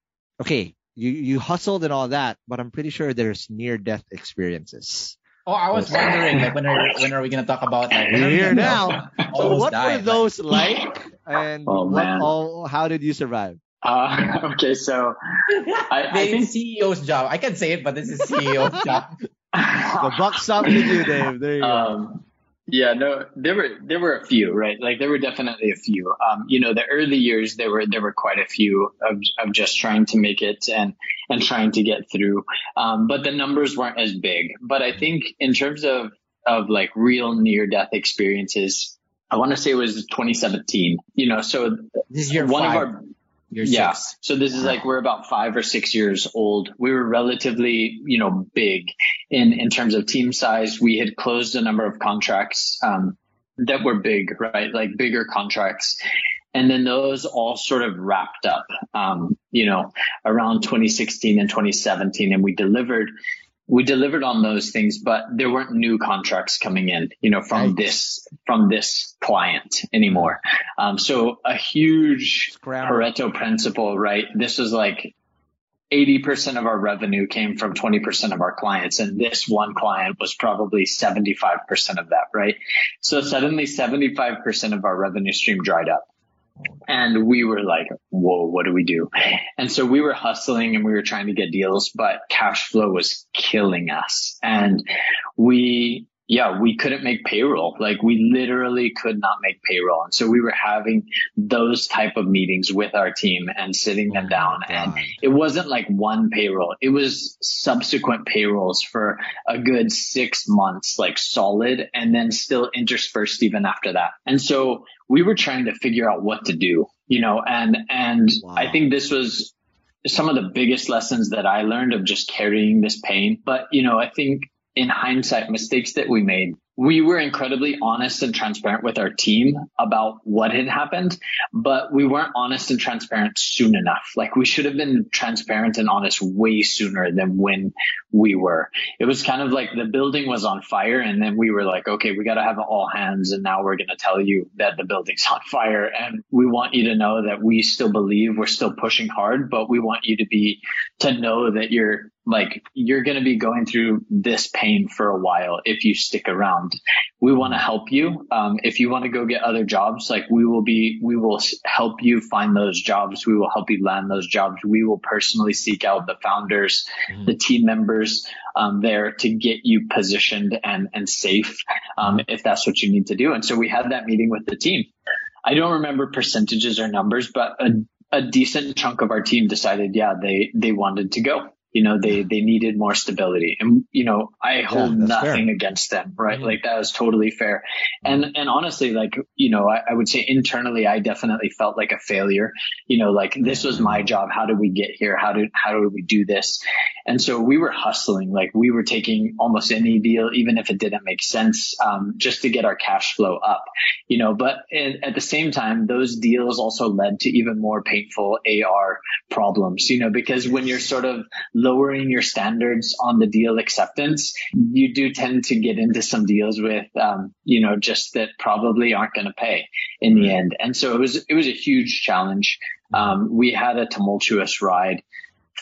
okay, you you hustled and all that, but I'm pretty sure there's near death experiences. Oh, I was wondering, like, when are when are we gonna talk about like? when We're here now. So what died, were those like, and Oh, what man. all? How did you survive? Uh, okay. So I, I think CEO's job. I can say it, but this is CEO's job. The buck stopped with you, Dave. There you go. Yeah, no, there were there were a few, right? Like there were definitely a few. Um, you know, the early years there were there were quite a few of of just trying to make it and and trying to get through. Um, but the numbers weren't as big. But I think in terms of of like real near death experiences, I want to say it was 2017. You know, so This is your one five. of our Year yeah. six. So this is like we're about five or six years old. We were relatively, you know, big in in terms of team size. We had closed a number of contracts um, that were big, right? Like bigger contracts. And then those all sort of wrapped up, um, you know, around 2016 and 2017, and we delivered. We delivered on those things, but there weren't new contracts coming in, you know, from Right. this from this client anymore. Um, so a huge Scramble. Pareto principle, right? This was like 80% of our revenue came from 20% of our clients. And this one client was probably 75% of that, right? So suddenly 75% of our revenue stream dried up. And we were like, whoa, what do we do? And so we were hustling and we were trying to get deals, but cash flow was killing us. And we yeah, we couldn't make payroll. Like we literally could not make payroll. And so we were having those type of meetings with our team and sitting them oh down. And it wasn't like one payroll. It was subsequent payrolls for a good six months, like solid and then still interspersed even after that. And so we were trying to figure out what to do, you know, and, and wow. I think this was some of the biggest lessons that I learned of just carrying this pain. But, you know, I think in hindsight, mistakes that we made we were incredibly honest and transparent with our team about what had happened, but we weren't honest and transparent soon enough. Like we should have been transparent and honest way sooner than when we were. It was kind of like the building was on fire and then we were like, okay, we got to have all hands. And now we're going to tell you that the building's on fire. And we want you to know that we still believe we're still pushing hard, but we want you to be, to know that you're like, you're going to be going through this pain for a while if you stick around. We want to help you. Um, if you want to go get other jobs, like we will be, we will help you find those jobs. We will help you land those jobs. We will personally seek out the founders, mm-hmm. the team members um, there to get you positioned and and safe um, if that's what you need to do. And so we had that meeting with the team. I don't remember percentages or numbers, but a, a decent chunk of our team decided, yeah, they they wanted to go you know they they needed more stability. And you know i hold yeah, nothing fair. against them right? Mm-hmm. like that was totally fair. And and honestly like you know I, I, would say internally i definitely felt like a failure. You know like this was my job. How did we get here? How did how did we do this? And so we were hustling. Like we were taking almost any deal even if it didn't make sense um, just to get our cash flow up you know? But in, at the same time those deals also led to even more painful ar problems you know? Because when you're sort of lowering your standards on the deal acceptance, you do tend to get into some deals with, um, you know, just that probably aren't going to pay in the end. And so it was, it was a huge challenge. Um, we had a tumultuous ride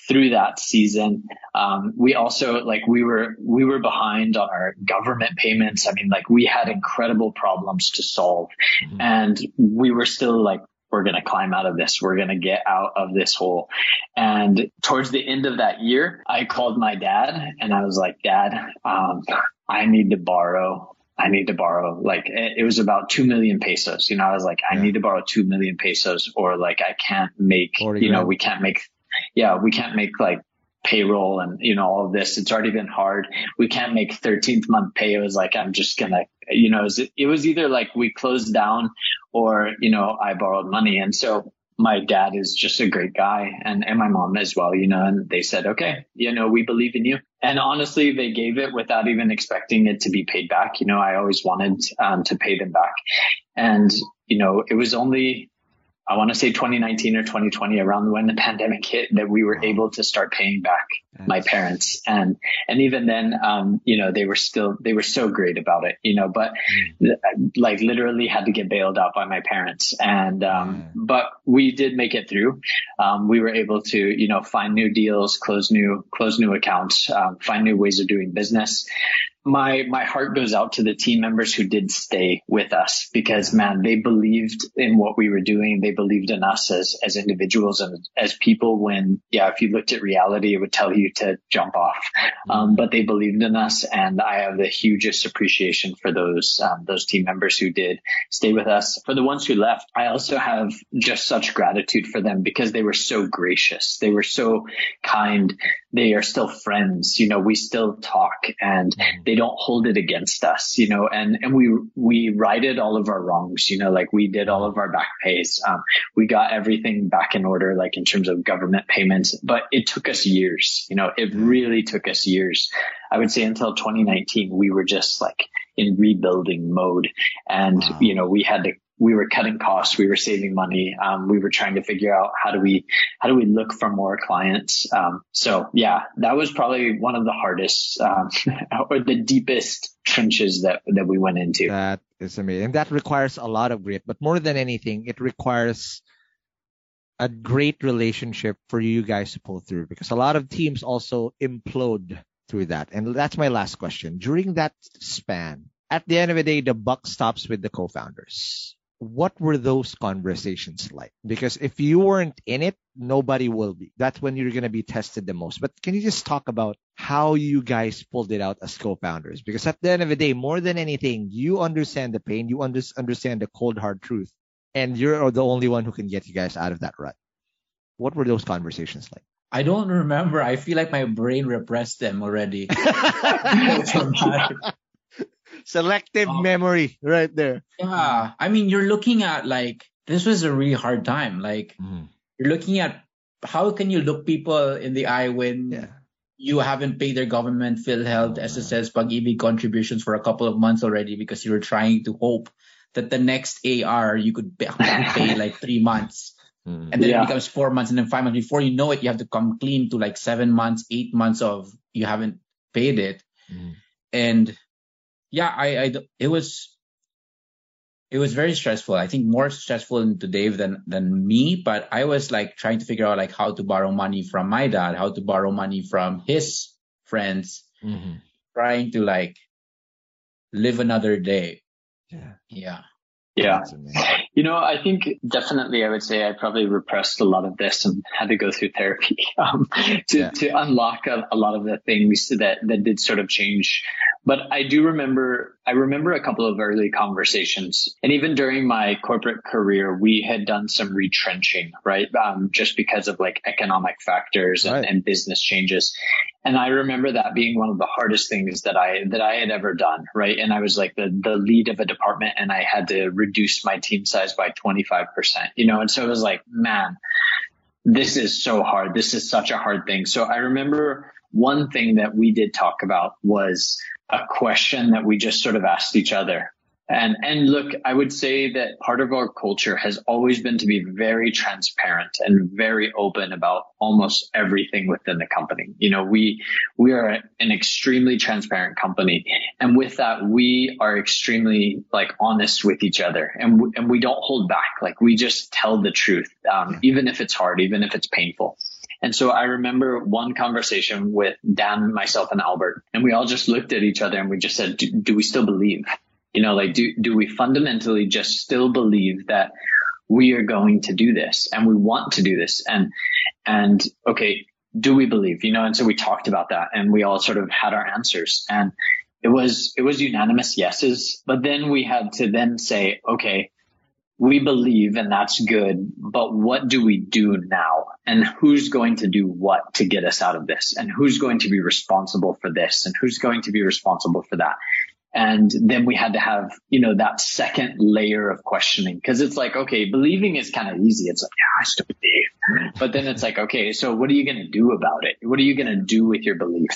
through that season. Um, we also like we were we were behind on our government payments. I mean, like we had incredible problems to solve, mm-hmm. and we were still like we're going to climb out of this. We're going to get out of this hole. And towards the end of that year, I called my dad and I was like, dad, um, I need to borrow I need to borrow like it was about 2 million pesos. You know, I was like, I need to borrow 2 million pesos or like I can't make, you know, we can't make, yeah, we can't make like payroll and, you know, all of this. It's already been hard. We can't make 13th month pay. It was like, I'm just to, you know, it was, it was either like we closed down or, you know, I borrowed money. And so my dad is just a great guy and, and my mom as well, you know, and they said, okay, you know, we believe in you. And honestly, they gave it without even expecting it to be paid back. You know, I always wanted um, to pay them back. And, you know, it was only I want to say 2019 or 2020, around when the pandemic hit, that we were able to start paying back my parents. And, and even then, um, you know, they were still, they were so great about it, you know, but mm. like literally had to get bailed out by my parents. And, um, but we did make it through. Um, we were able to, you know, find new deals, close new, close new accounts, um, find new ways of doing business my my heart goes out to the team members who did stay with us because man they believed in what we were doing. They believed in us as as individuals and as people when yeah if you looked at reality it would tell you to jump off. Um, but they believed in us and i have the hugest appreciation for those um, those team members who did stay with us. For the ones who left i also have just such gratitude for them because they were so gracious. They were so kind. They are still friends. You know we still talk and they don't hold it against us, you know, and, and we, we righted all of our wrongs, you know, like we did all of our back pays. Um, we got everything back in order, like in terms of government payments, but it took us years, you know, it really took us years. I would say until 2019, we were just like in rebuilding mode and, wow. you know, we had to we were cutting costs, we were saving money, um, we were trying to figure out how do we how do we look for more clients. Um, so yeah, that was probably one of the hardest um, or the deepest trenches that that we went into. That is amazing. And that requires a lot of grit, but more than anything, it requires a great relationship for you guys to pull through because a lot of teams also implode through that. And that's my last question. During that span, at the end of the day, the buck stops with the co-founders what were those conversations like? Because if you weren't in it, nobody will be. That's when you're going to be tested the most. But can you just talk about how you guys pulled it out as co-founders? Because at the end of the day, more than anything, you understand the pain, you under- understand the cold hard truth, and you're the only one who can get you guys out of that rut. What were those conversations like? I don't remember. I feel like my brain repressed them already. Selective um, memory right there. Yeah. I mean, you're looking at like, this was a really hard time. Like, mm. you're looking at how can you look people in the eye when yeah. you haven't paid their government, PhilHealth, oh, SSS, Pag-ibig contributions for a couple of months already because you were trying to hope that the next AR you could pay, pay like three months. Mm. And then yeah. it becomes four months and then five months. Before you know it, you have to come clean to like seven months, eight months of you haven't paid it. Mm. And yeah, I, I, it was, it was very stressful. I think more stressful to Dave than, than me, but I was like trying to figure out like how to borrow money from my dad, how to borrow money from his friends, mm-hmm. trying to like live another day. Yeah. Yeah. Yeah. You know, I think definitely I would say I probably repressed a lot of this and had to go through therapy um, to, yeah. to unlock a, a, lot of the things that, that did sort of change. But I do remember, I remember a couple of early conversations. And even during my corporate career, we had done some retrenching, right? Um, just because of like economic factors and, right. and business changes. And I remember that being one of the hardest things that I, that I had ever done, right? And I was like the, the lead of a department and I had to reduce my team size by 25%, you know? And so it was like, man, this is so hard. This is such a hard thing. So I remember one thing that we did talk about was a question that we just sort of asked each other. And, and look, I would say that part of our culture has always been to be very transparent and very open about almost everything within the company. You know, we, we are an extremely transparent company. And with that, we are extremely like honest with each other and, and we don't hold back. Like we just tell the truth, um, even if it's hard, even if it's painful. And so I remember one conversation with Dan, myself, and Albert, and we all just looked at each other and we just said, do, do we still believe? You know, like, do, do we fundamentally just still believe that we are going to do this and we want to do this? And, and okay, do we believe, you know? And so we talked about that and we all sort of had our answers and it was, it was unanimous yeses. But then we had to then say, okay, we believe and that's good, but what do we do now? And who's going to do what to get us out of this? And who's going to be responsible for this? And who's going to be responsible for that? And then we had to have, you know, that second layer of questioning. Cause it's like, okay, believing is kind of easy. It's like, yeah, I still believe. But then it's like, okay, so what are you going to do about it? What are you going to do with your belief?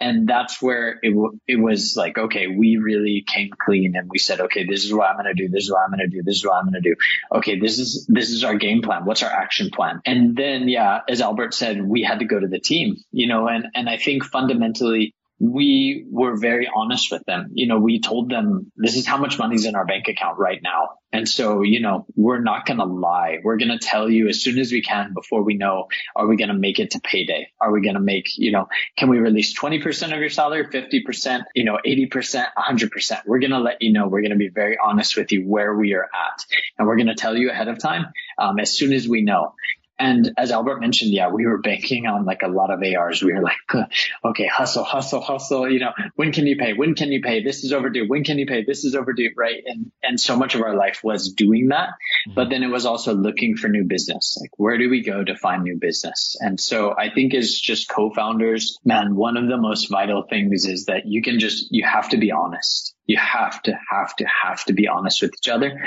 And that's where it, w- it was like, okay, we really came clean and we said, okay, this is what I'm going to do. This is what I'm going to do. This is what I'm going to do. Okay. This is, this is our game plan. What's our action plan? And then, yeah, as Albert said, we had to go to the team, you know, and, and I think fundamentally we were very honest with them. You know, we told them this is how much money's in our bank account right now. And so, you know, we're not going to lie. We're going to tell you as soon as we can before we know, are we going to make it to payday? Are we going to make, you know, can we release 20% of your salary, 50%, you know, 80%, 100%? We're going to let you know. We're going to be very honest with you where we are at. And we're going to tell you ahead of time, um, as soon as we know. And as Albert mentioned, yeah, we were banking on like a lot of ARs. We were like, okay, hustle, hustle, hustle. You know, when can you pay? When can you pay? This is overdue. When can you pay? This is overdue, right? And and so much of our life was doing that, mm-hmm. but then it was also looking for new business. Like, where do we go to find new business? And so I think as just co-founders, man, one of the most vital things is that you can just you have to be honest. You have to have to have to be honest with each other,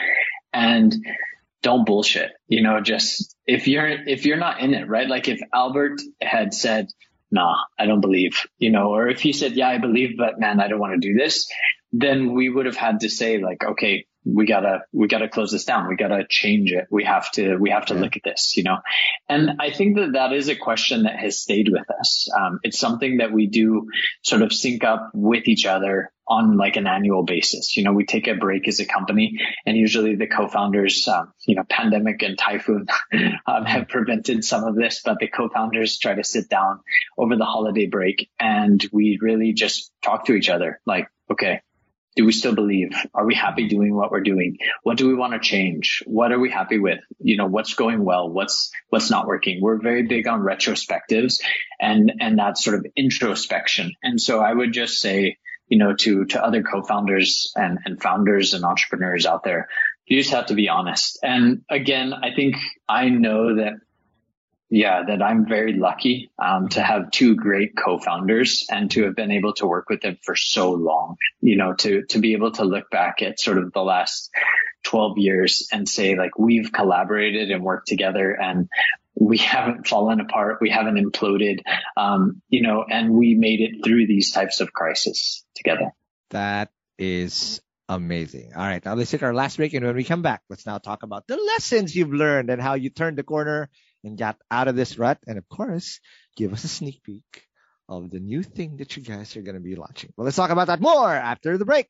and don't bullshit. You know, just if you're if you're not in it, right? Like if Albert had said, "Nah, I don't believe," you know, or if he said, "Yeah, I believe, but man, I don't want to do this," then we would have had to say like, "Okay, we gotta we gotta close this down. We gotta change it. We have to we have to yeah. look at this, you know." And I think that that is a question that has stayed with us. Um, it's something that we do sort of sync up with each other on like an annual basis. You know, we take a break as a company and usually the co-founders, um, you know, pandemic and typhoon um, have prevented some of this, but the co-founders try to sit down over the holiday break and we really just talk to each other like, okay, do we still believe? Are we happy doing what we're doing? What do we want to change? What are we happy with? You know, what's going well? What's, what's not working? We're very big on retrospectives and, and that sort of introspection. And so I would just say, you know, to, to other co-founders and, and founders and entrepreneurs out there, you just have to be honest. And again, I think I know that yeah, that I'm very lucky um, to have two great co-founders and to have been able to work with them for so long. You know, to to be able to look back at sort of the last 12 years and say like we've collaborated and worked together and we haven't fallen apart, we haven't imploded, um, you know, and we made it through these types of crises together. That is amazing. All right, now let's take our last break, and when we come back, let's now talk about the lessons you've learned and how you turned the corner and got out of this rut. And of course, give us a sneak peek of the new thing that you guys are going to be launching. Well, let's talk about that more after the break.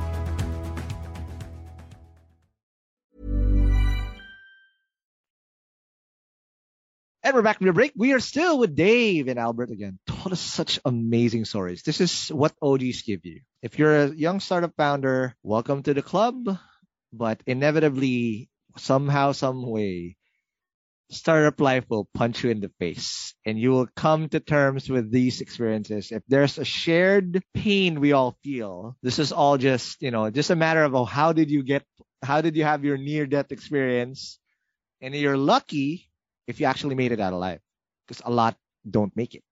And we're back from the break. We are still with Dave and Albert again. Told us such amazing stories. This is what OGs give you. If you're a young startup founder, welcome to the club. But inevitably, somehow, some way, startup life will punch you in the face and you will come to terms with these experiences. If there's a shared pain we all feel, this is all just, you know, just a matter of oh, how did you get, how did you have your near death experience? And you're lucky if you actually made it out alive because a lot don't make it.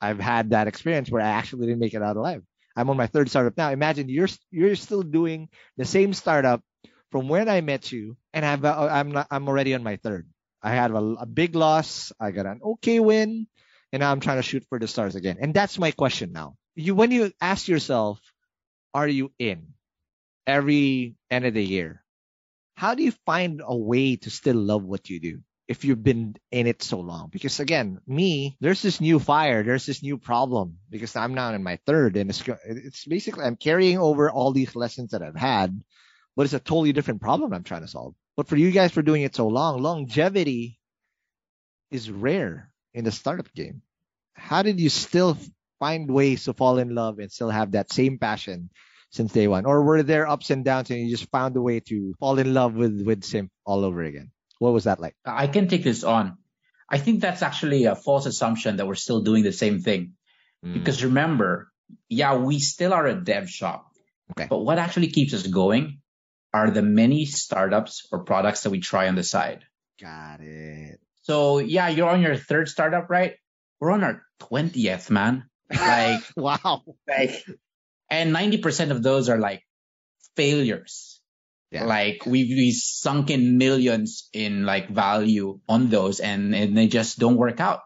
I've had that experience where I actually didn't make it out alive. I'm on my third startup now. Imagine you're you're still doing the same startup from when I met you, and I've, uh, I'm not, I'm already on my third. I had a, a big loss. I got an okay win, and now I'm trying to shoot for the stars again. And that's my question now. You when you ask yourself, are you in every end of the year? How do you find a way to still love what you do if you've been in it so long? Because again, me, there's this new fire, there's this new problem because I'm now in my third, and it's it's basically I'm carrying over all these lessons that I've had, but it's a totally different problem I'm trying to solve. But for you guys for doing it so long, longevity is rare in the startup game. How did you still find ways to fall in love and still have that same passion since day one? Or were there ups and downs and you just found a way to fall in love with, with Symph all over again? What was that like? I can take this on. I think that's actually a false assumption that we're still doing the same thing. Mm. Because remember, yeah, we still are a dev shop. Okay. But what actually keeps us going are the many startups or products that we try on the side. Got it. So yeah, you're on your third startup, right? We're on our 20th, man. Like, wow. Like, and 90% of those are like failures. Yeah. Like we've, we sunk in millions in like value on those and, and they just don't work out.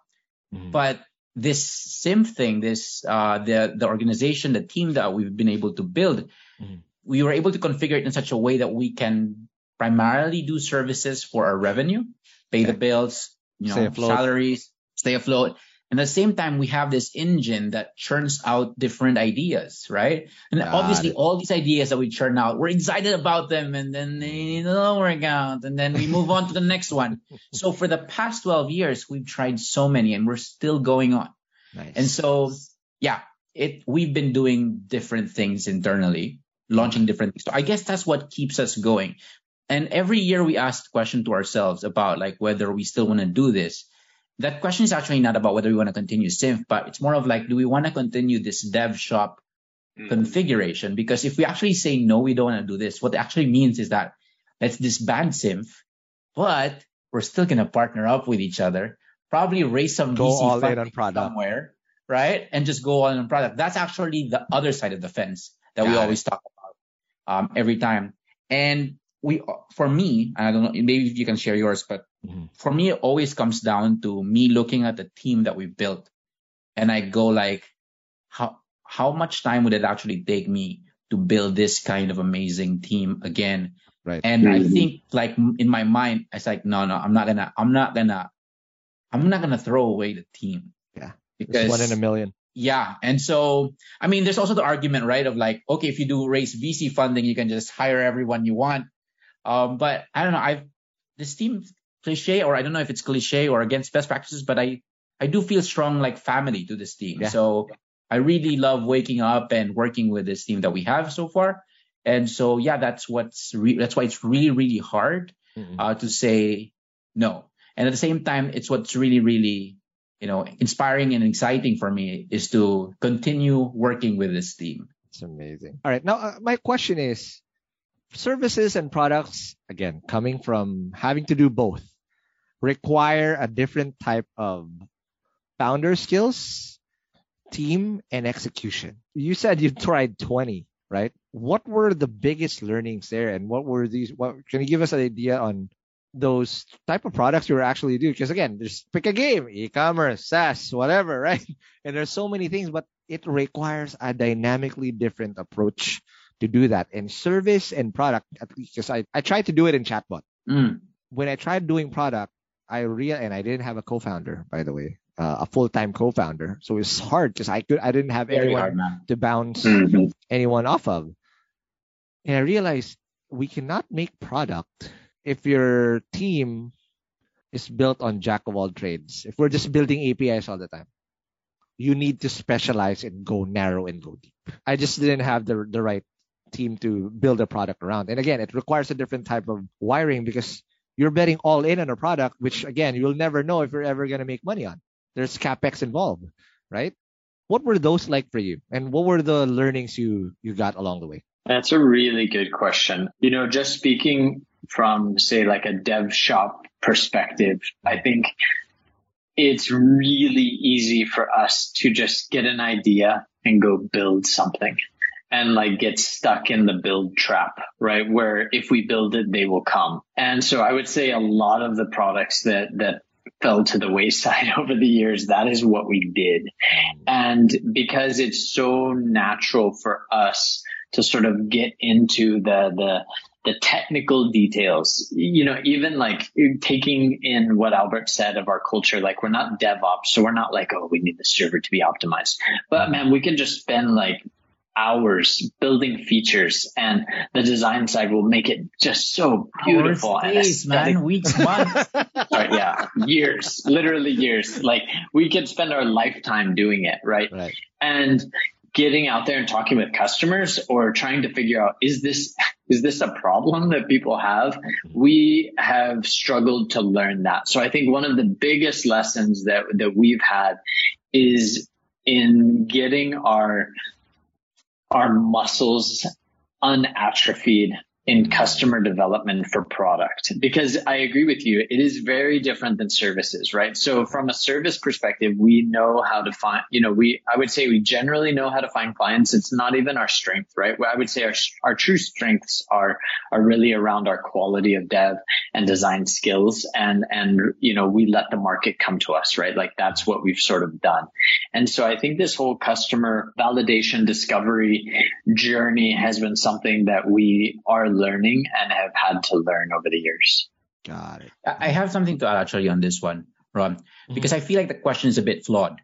Mm-hmm. But this Symph thing, this, uh, the, the organization, the team that we've been able to build, mm-hmm we were able to configure it in such a way that we can primarily do services for our revenue, pay okay. the bills, you know, salaries, stay afloat. And at the same time, we have this engine that churns out different ideas, right? And obviously, all these ideas that we churn out, we're excited about them, and then they don't work out, and then we move on to the next one. So for the past 12 years, we've tried so many, and we're still going on. Nice. And so, yeah, it we've been doing different things internally launching different things. So I guess that's what keeps us going. And every year we ask the question to ourselves about like whether we still want to do this. That question is actually not about whether we want to continue Symph, but it's more of like, do we want to continue this dev shop mm. configuration? Because if we actually say no, we don't want to do this, what it actually means is that let's disband Symph, but we're still gonna partner up with each other, probably raise some go VC all in on product somewhere, right? And just go all in on product. That's actually the other side of the fence that Got we always talk um, every time. And we, for me, I don't know, maybe you can share yours, but mm-hmm. for me, it always comes down to me looking at the team that we built, and I go like, how how much time would it actually take me to build this kind of amazing team again? Right. And mm-hmm. I think like in my mind, it's like, no, no, I'm not gonna, I'm not gonna, I'm not gonna throw away the team. Yeah. Because it's one in a million. Yeah. And so, I mean, there's also the argument, right, of like, okay, if you do raise VC funding, you can just hire everyone you want. Um, but I don't know. I've, this team cliche, or I don't know if it's cliche or against best practices, but I, I do feel strong like family to this team. Yeah. So I really love waking up and working with this team that we have so far. And so, yeah, that's what's, re- that's why it's really, really hard, mm-hmm. uh, to say no. And at the same time, it's what's really, really you know, inspiring and exciting for me is to continue working with this team. It's amazing. All right. Now, uh, my question is services and products, again, coming from having to do both, require a different type of founder skills, team, and execution. You said you tried 20, right? What were the biggest learnings there? And what were these? What can you give us an idea on those type of products you were actually doing? because again just pick a game e-commerce saas whatever right and there's so many things but it requires a dynamically different approach to do that and service and product at least because I, I tried to do it in chatbot Mm. when i tried doing product i real and i didn't have a co-founder by the way uh, a full-time co-founder so it's hard because i could i didn't have Very anyone hard, to bounce Mhm. anyone off of. And I realized we cannot make product if your team is built on jack of all trades. If we're just building APIs all the time, you need to specialize and go narrow and go deep. I just didn't have the the right team to build a product around. And again, it requires a different type of wiring because you're betting all in on a product, which again, you'll never know if you're ever going to make money on. There's capex involved, right? What were those like for you? And what were the learnings you you got along the way? That's a really good question. You know, just speaking from say like a dev shop perspective, I think it's really easy for us to just get an idea and go build something and like get stuck in the build trap, right? Where if we build it, they will come. And so I would say a lot of the products that, that fell to the wayside over the years, that is what we did. And because it's so natural for us to sort of get into the, the, the technical details, you know, even like taking in what Albert said of our culture, like we're not DevOps. So we're not like, oh, we need the server to be optimized, but man, we can just spend like hours building features and the design side will make it just so beautiful and days, aesthetic. man, weeks, months. Sorry, yeah, years, literally years. Like we could spend our lifetime doing it, right? Right. And getting out there and talking with customers or trying to figure out is this is this a problem that people have? We have struggled to learn that. So I think one of the biggest lessons that that we've had is in getting our our muscles unatrophied in customer development for product because I agree with you. It is very different than services, right? So from a service perspective, we know how to find, you know, we, I would say we generally know how to find clients. It's not even our strength, right? I would say our, our true strengths are, are really around our quality of dev and design skills. And, and, you know, we let the market come to us, right? Like that's what we've sort of done. And so I think this whole customer validation discovery journey has been something that we are learning and have had to learn over the years. Got it. I I have something to add actually on this one, Ron, because I feel like the question is a bit flawed.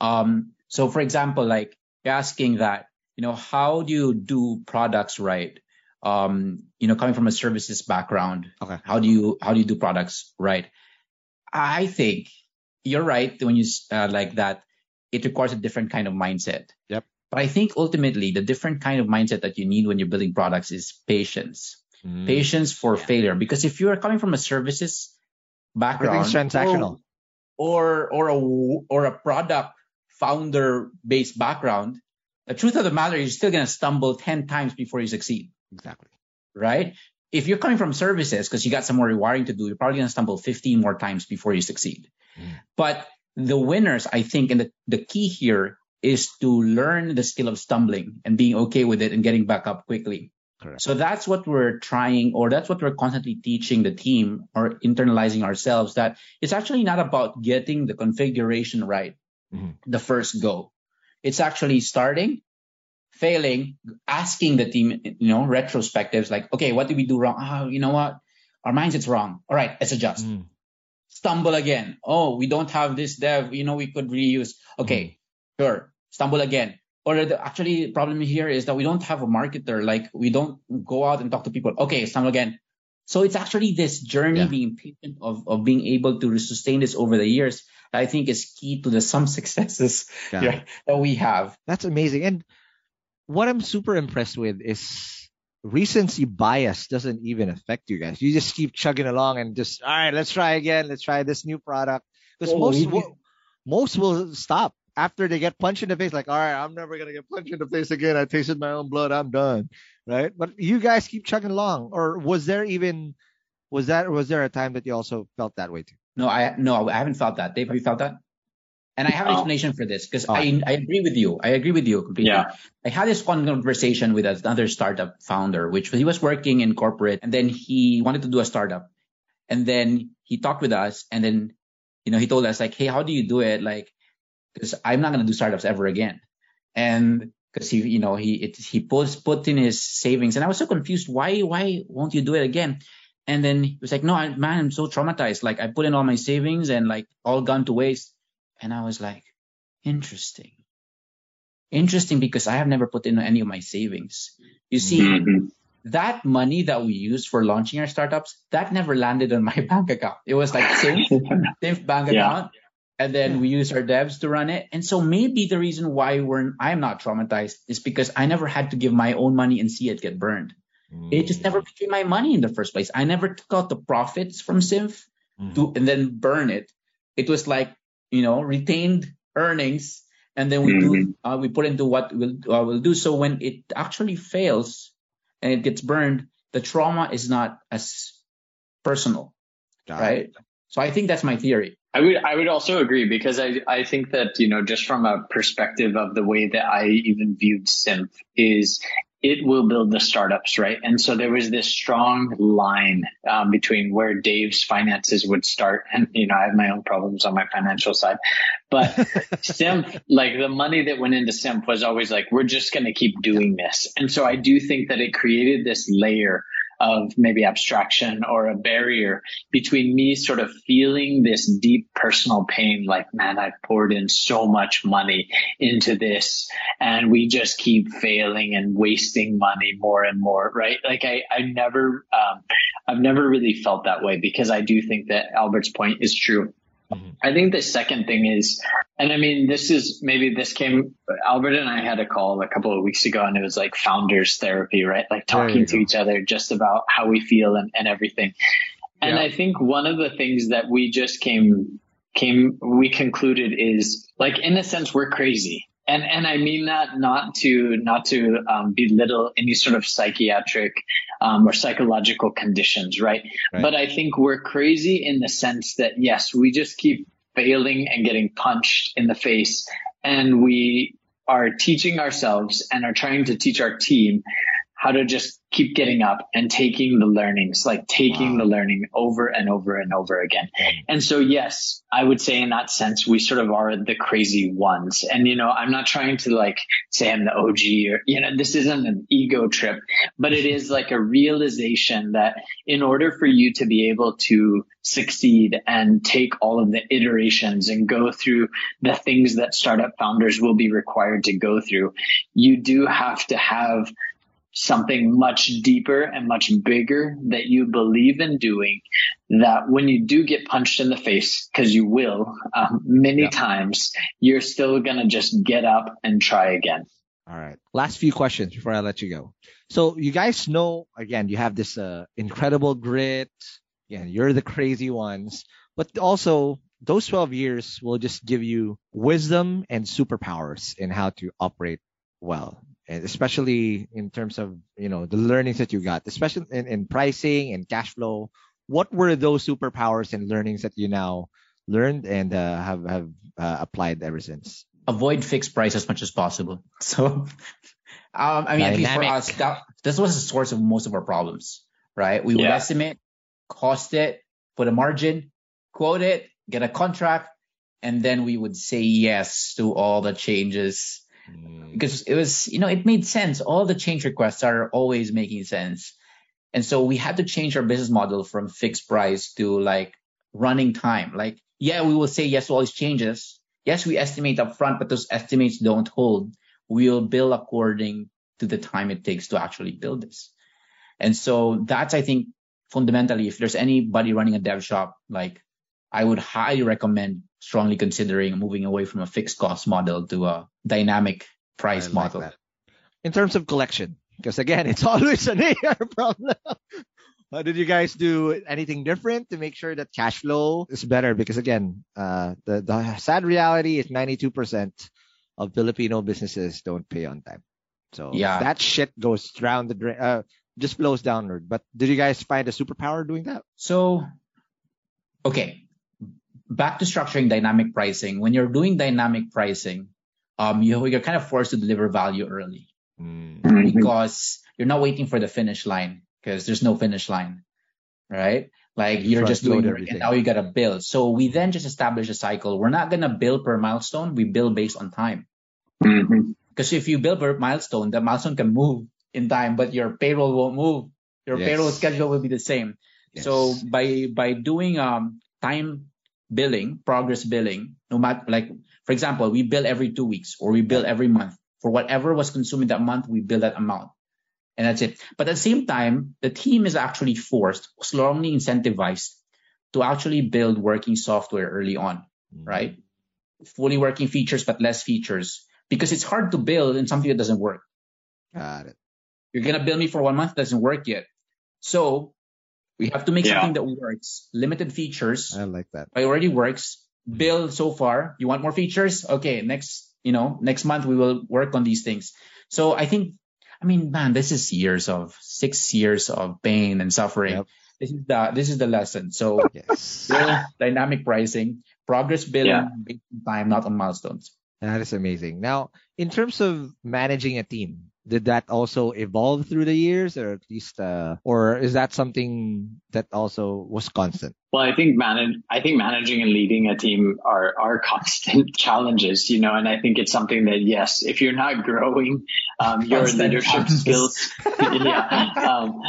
Um, so for example, like you're asking that, you know, how do you do products right? Um, you know, coming from a services background, Okay. how do you how do you do products right? I think you're right when you uh, like that. It requires a different kind of mindset. Yep. But I think ultimately the different kind of mindset that you need when you're building products is patience Mm. patience for failure. Because if you're coming from a services background, Everything's transactional. or or a or a product founder based background, the truth of the matter is you're still gonna stumble ten times before you succeed, Exactly. right? If you're coming from services because you got some more rewiring to do, you're probably gonna stumble 15 more times before you succeed. Mm. But the winners, I think, and the, the key here is to learn the skill of stumbling and being okay with it and getting back up quickly. Correct. So that's what we're trying, or that's what we're constantly teaching the team or internalizing ourselves that it's actually not about getting the configuration right Mhm. the first go. It's actually starting, failing, asking the team, you know, retrospectives like, okay, what did we do wrong? Oh, you know what? Our mindset's wrong. All right, let's adjust. Mm. Stumble again. Oh, we don't have this dev. You know, we could reuse. Okay, sure. Stumble again. Or the actually problem here is that we don't have a marketer. Like we don't go out and talk to people. Okay, stumble again. So it's actually this journey Yeah. being patient of, of being able to sustain this over the years that I think is key to the some successes yeah, that we have. That's amazing. And what I'm super impressed with is recency bias doesn't even affect you guys. You just keep chugging along and just, all right, let's try again. Let's try this new product. Because Oh, most, will, most will stop after they get punched in the face. Like, all right, I'm never going to get punched in the face again. I tasted my own blood. I'm done. Right. But you guys keep chugging along. Or was there even, was that, was there a time that you also felt that way too? No, I no, I haven't felt that. Dave, have you felt that? And I have an explanation for this because Oh. I I agree with you. I agree with you completely. Yeah. I had this one conversation with another startup founder, which he was working in corporate and then he wanted to do a startup. And then he talked with us and then, you know, he told us like, Hey, how do you do it? Like, cause I'm not going to do startups ever again. And cause he, you know, he, it, he put, put in his savings and I was so confused. Why, why won't you do it again? And then he was like, no, I, man, I'm so traumatized. Like I put in all my savings and like all gone to waste. And I was like, interesting. Interesting because I have never put in any of my savings. You see, mm-hmm. that money that we used for launching our startups, that never landed on my bank account. It was like safe, safe bank yeah. account. And then we use our devs to run it. And so maybe the reason why we're I'm not traumatized is because I never had to give my own money and see it get burned. Mm. It just never became my money in the first place. I never took out the profits from Symph mm. to and then burn it. It was like, you know, retained earnings and then we mm-hmm. do uh, we put into what we'll, uh, we'll do so when it actually fails and it gets burned the trauma is not as personal Got right it. so i think that's my theory i would i would also agree because i i think that you know just from a perspective of the way that i even viewed Symph is it will build the startups, right? And so there was this strong line um, between where Dave's finances would start, and you know I have my own problems on my financial side, but Symph, like the money that went into Symph was always like we're just going to keep doing this, and so I do think that it created this layer of maybe abstraction or a barrier between me sort of feeling this deep personal pain, like, man, I've poured in so much money into this and we just keep failing and wasting money more and more, right? Like I, I never, um, I've never really felt that way because I do think that Albert's point is true. Mm-hmm. I think the second thing is, and I mean, this is maybe this came, Albert and I had a call a couple of weeks ago and it was like founders therapy, right? Like talking to go. each other just about how we feel and, and everything. And yeah. I think one of the things that we just came, came, we concluded is like, in a sense, we're crazy and and I mean that not to not to um, belittle any sort of psychiatric um, or psychological conditions, right? right? But I think we're crazy in the sense that yes, we just keep failing and getting punched in the face, and we are teaching ourselves and are trying to teach our team how to just keep getting up and taking the learnings, like taking wow. the learning over and over and over again. And so, yes, I would say in that sense, we sort of are the crazy ones. And, you know, I'm not trying to like say I'm the OG or, you know, this isn't an ego trip, but it is like a realization that in order for you to be able to succeed and take all of the iterations and go through the things that startup founders will be required to go through, you do have to have something much deeper and much bigger that you believe in doing that when you do get punched in the face because you will um, many yeah. times you're still gonna just get up and try again. All right. Last few questions before i let you go. So you guys know again you have this uh, incredible grit. Yeah you're the crazy ones. But also those 12 years will just give you wisdom and superpowers in how to operate well and especially in terms of you know the learnings that you got especially in, in pricing and cash flow what were those superpowers and learnings that you now learned and uh, have have uh, applied ever since avoid fixed price as much as possible so um, i mean Dynamic. at least for us that, this was the source of most of our problems right we would yeah. estimate cost it put a margin quote it get a contract and then we would say yes to all the changes. Because it was, you know, it made sense. All the change requests are always making sense. And so we had to change our business model from fixed price to like running time. Like, yeah, we will say yes to all these changes. Yes, we estimate up front, but those estimates don't hold. We'll bill according to the time it takes to actually build this. And so that's, I think, fundamentally, if there's anybody running a dev shop, like I would highly recommend strongly considering moving away from a fixed cost model to a dynamic price like model. That. In terms of collection, because again, it's always an AR problem. Uh, did you guys do anything different to make sure that cash flow is better? Because again, uh, the, the sad reality is 92% of Filipino businesses don't pay on time. So yeah. that shit goes down the drain, uh, just flows downward. But did you guys find a superpower doing that? So, okay, back to structuring dynamic pricing. When you're doing dynamic pricing, um, you, you're kind of forced to deliver value early mm. because you're not waiting for the finish line because there's no finish line, right? Like you're Front just doing load work everything. and now you gotta build. So we then just establish a cycle. We're not gonna build per milestone. We build based on time. Because if you build per milestone, the milestone can move in time, but your payroll won't move. Your Yes. payroll schedule will be the same. So by by doing um time billing, progress billing, no matter like for example, we bill every two weeks or we bill every month for whatever was consumed in that month, we bill that amount. And that's it. But at the same time, the team is actually forced, strongly incentivized to actually build working software early on, Mm. right? Fully working features, but less features. Because it's hard to build in something that doesn't work. Got it. You're gonna bill me for one month, doesn't work yet. So we have to make Yeah. something that works. Limited features, I like that. It already works. Build so far. You want more features? Okay, next, you know, next month we will work on these things. So I think, I mean, man, this is years of six years of pain and suffering. Yep. This is the this is the lesson. So Yes. build dynamic pricing, progress billing Yeah. based on time, not on milestones. That is amazing. Now, in terms of managing a team, did that also evolve through the years, or at least, uh, or is that something that also was constant? Well, I think manage, I think managing and leading a team are, are constant challenges, you know, and I think it's something that, yes, if you're not growing, um, your leadership skills, yeah, um,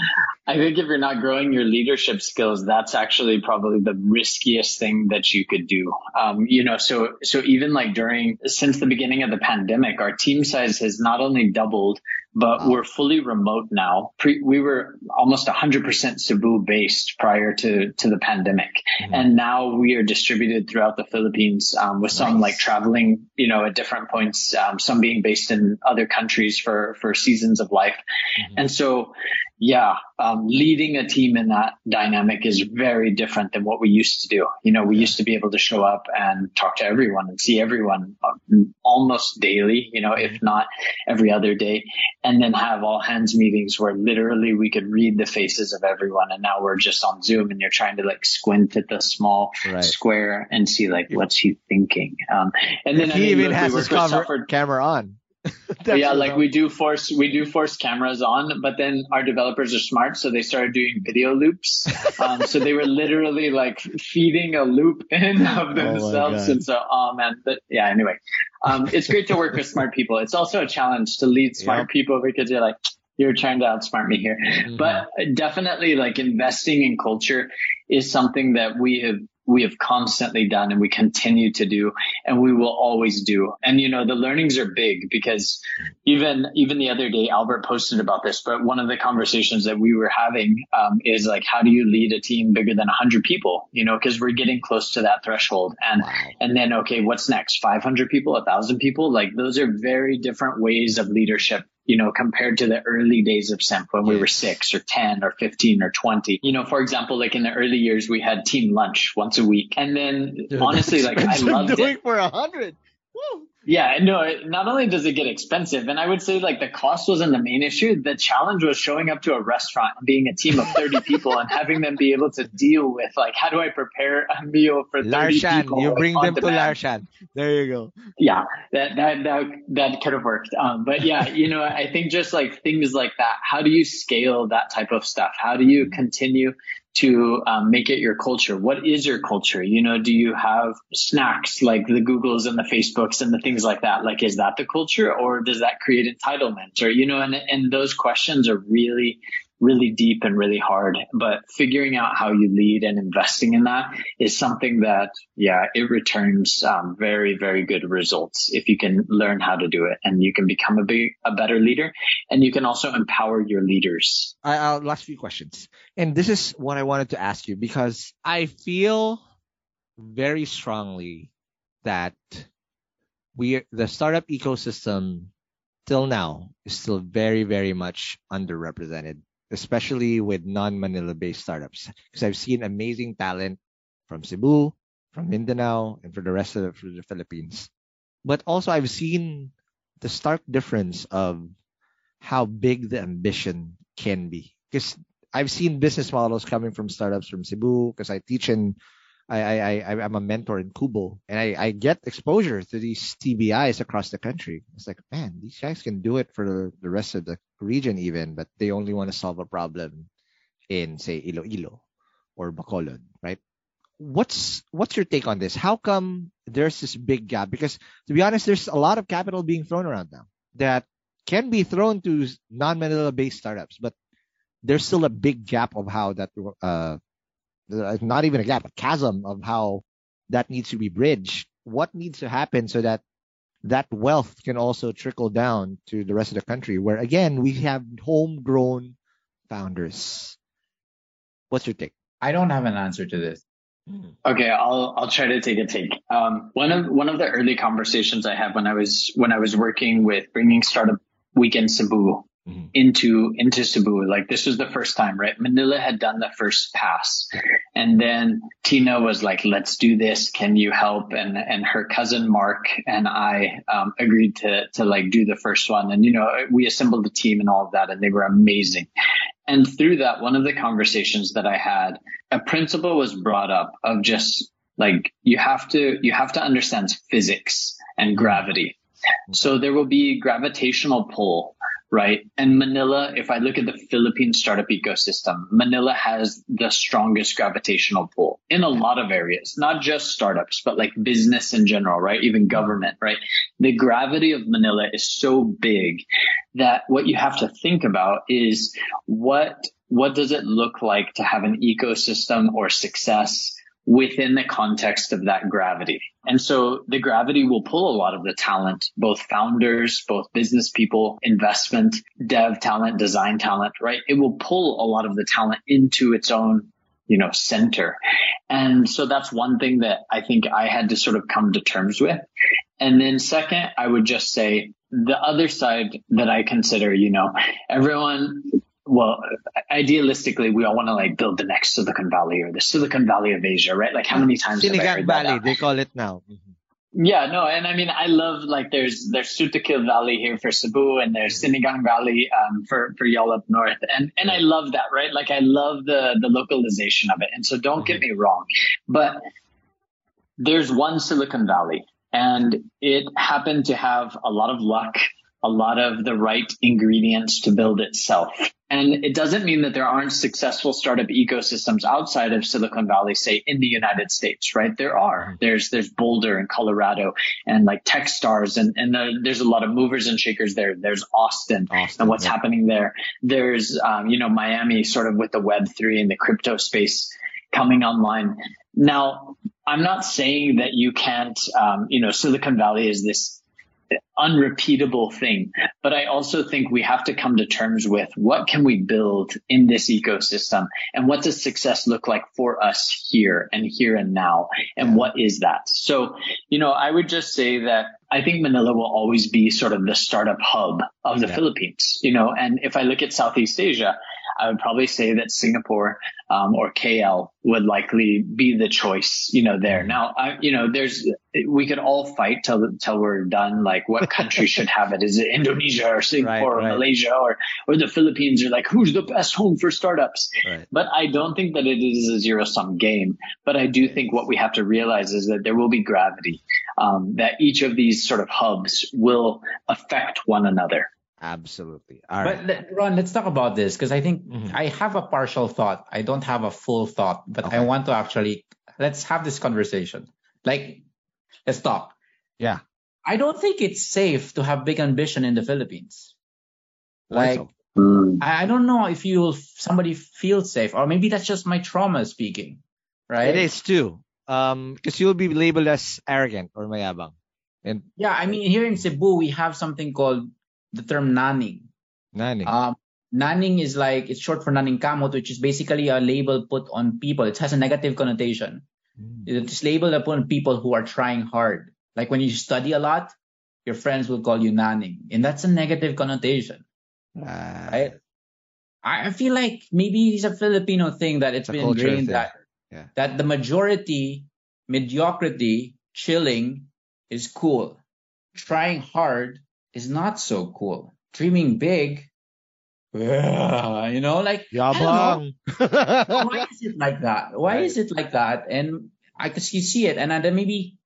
I think if you're not growing your leadership skills, that's actually probably the riskiest thing that you could do. Um, you know, so, so even like during, since the beginning of the pandemic, our team size has not only doubled, but Wow. we're fully remote now. Pre, we were almost 100% Cebu based prior to, to the pandemic. Mhm. And now we are distributed throughout the Philippines, um, with some Nice. like traveling, you know, at different points, um, some being based in other countries for, for seasons of life. Mhm. And so, yeah, um, leading a team in that dynamic is very different than what we used to do. You know, we used to be able to show up and talk to everyone and see everyone um, almost daily, you know, if not every other day, and then have all hands meetings where literally we could read the faces of everyone. And now we're just on Zoom and you're trying to like squint at the small Right. square and see like, what's he thinking? Um, and then I he mean, even look, has work his cover, camera on. yeah, like we do force we do force cameras on, but then our developers are smart, so they started doing video loops. Um, so they were literally like feeding a loop in of Oh themselves, God. and so oh man, but yeah. Anyway, um, it's great to work with smart people. It's also a challenge to lead smart Yep. people because you're like you're trying to outsmart me here. Mhm. But definitely, like investing in culture is something that we have we have constantly done and we continue to do and we will always do. And you know, the learnings are big because even even the other day Albert posted about this, but one of the conversations that we were having um, is like, how do you lead a team bigger than 100 people? You know, because we're getting close to that threshold. And and then okay, what's next? 500 people, 1,000 people? Like those are very different ways of leadership. You know, compared to the early days of Symph when we were six or 10 or 15 or 20. You know, for example, like in the early years, we had team lunch once a week. And then Dude, honestly, like I loved it. for a hundred. Yeah, no, it- not only does it get expensive, and I would say like the cost wasn't the main issue. The challenge was showing up to a restaurant, and being a team of 30 people and having them be able to deal with like, how do I prepare a meal for 30 Larshan, people? you bring them to demand? Larshan. There you go. yeah, that, that, that, that could have worked. Um, but yeah, you know, I think just like things like that, how do you scale that type of stuff? How do you continue to um, make it your culture? What is your culture? You know, do you have snacks like the Googles and the Facebooks and the things like that? Like, is that the culture or does that create entitlement or, you know, and, and those questions are really, really deep and really hard, but figuring out how you lead and investing in that is something that, yeah, it returns um, very, very good results if you can learn how to do it and you can become a big, a better leader and you can also empower your leaders. I, I'll last few questions. And this is what I wanted to ask you because I feel very strongly that we the startup ecosystem till now is still very, very much underrepresented, especially with non-Manila based startups. Because I've seen amazing talent from Cebu, from Mindanao, and for the rest of the, Philippines. But also I've seen the stark difference of how big the ambition can be. Because I've seen business models coming from startups from Cebu, because I teach in I, I, I'm a mentor in QBO and I, I get exposure to these TBIs across the country. It's like, man, these guys can do it for the rest of the region even, but they only want to solve a problem in say Iloilo or Bacolod, right? What's what's your take on this? How come there's this big gap? Because to be honest, there's a lot of capital being thrown around now that can be thrown to non-Manila based startups, but there's still a big gap of how that uh not even a gap, a chasm of how that needs to be bridged. What needs to happen so that that wealth can also trickle down to the rest of the country where again we have homegrown founders. What's your take? I don't have an answer to this. Okay, I'll I'll try to take a take. Um, one of one of the early conversations I had when I was when I was working with bringing startup weekend Cebu mm-hmm. into into Cebu. Like this was the first time, right? Manila had done the first pass, and then Tina was like, "Let's do this. Can you help?" And and her cousin Mark and I um, agreed to to like do the first one. And you know, we assembled the team and all of that, and they were amazing. And through that, one of the conversations that I had, a principle was brought up of just like you have to you have to understand physics and gravity. So there will be gravitational pull right? And Manila, if I look at the Philippine startup ecosystem, Manila has the strongest gravitational pull in a lot of areas, not just startups, but like business in general, right? Even government, right? The gravity of Manila is so big that what you have to think about is what what does it look like to have an ecosystem or success within the context of that gravity. And so the gravity will pull a lot of the talent, both founders, both business people, investment, dev talent, design talent, right? It will pull a lot of the talent into its own you know, center. And so that's one thing that I think I had to sort of come to terms with. And then second, I would just say the other side that I consider, you know, everyone well, idealistically, we all want to like build the next Silicon Valley or the Silicon Valley of Asia, right? Like how many times Silicon Valley, they call it now. Mm-hmm. Yeah, no, and I mean, I love like there's there's Sutukil Valley here for Cebu, and there's Sinigang Valley um, for for y'all up north, and and I love that, right? Like I love the the localization of it, and so don't get mm-hmm. me wrong, but there's one Silicon Valley, and it happened to have a lot of luck, a lot of the right ingredients to build itself. And it doesn't mean that there aren't successful startup ecosystems outside of Silicon Valley, say in the United States, right? There are. Mm-hmm. There's there's Boulder and Colorado and like Techstars and and the, there's a lot of movers and shakers there. There's Austin, Austin and what's yeah. happening there. There's um, you know Miami, sort of with the Web three and the crypto space coming online. Now, I'm not saying that you can't, um, you know, Silicon Valley is this unrepeatable thing. But I also think we have to come to terms with what can we build in this ecosystem and what does success look like for us here and here and now? And what is that? So, you know, I would just say that I think Manila will always be sort of the startup hub of the yeah. Philippines, you know, and if I look at Southeast Asia, I would probably say that Singapore um, or KL would likely be the choice, you know, there. Now, I, you know, there's we could all fight till till we're done. Like, what country should have it? Is it Indonesia or Singapore right, or right. Malaysia or or the Philippines? Or like, who's the best home for startups? Right. But I don't think that it is a zero sum game. But I do think what we have to realize is that there will be gravity. Um, that each of these sort of hubs will affect one another. Absolutely. All but right. Ron, let's talk about this because I think mm-hmm. I have a partial thought. I don't have a full thought, but okay. I want to actually let's have this conversation. Like, let's talk. Yeah. I don't think it's safe to have big ambition in the Philippines. Like, so? I, I don't know if you somebody feels safe, or maybe that's just my trauma speaking, right? It is too. Um, because you'll be labeled as arrogant or mayabang. And yeah, I mean, here in Cebu, we have something called the term naning. Naning. Um, naning is like it's short for naning kamot, which is basically a label put on people. It has a negative connotation. Mm. It's labeled upon people who are trying hard. Like when you study a lot, your friends will call you naning, and that's a negative connotation. Uh, right? I feel like maybe it's a Filipino thing that it's, it's been ingrained that yeah. that the majority mediocrity chilling is cool. Trying hard is not so cool. Dreaming big, yeah, you know, like Yabang. why is it like that? Why right. is it like that? And I could you see it, and then maybe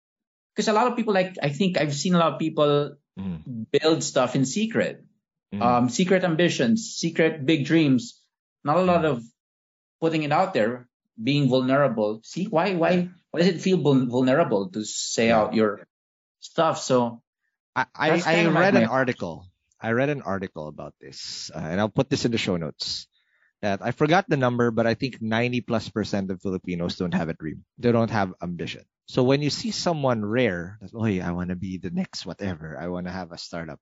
because a lot of people like I think I've seen a lot of people mm. build stuff in secret, mm. um, secret ambitions, secret big dreams. Not a lot mm. of putting it out there. being vulnerable. See why why why does it feel vulnerable to say out your stuff? So I I, I read an article. I read an article about this, uh, and I'll put this in the show notes. That I forgot the number, but I think 90 plus percent of Filipinos don't have a dream. They don't have ambition. So when you see someone rare, that, oh, I want to be the next whatever. I want to have a startup,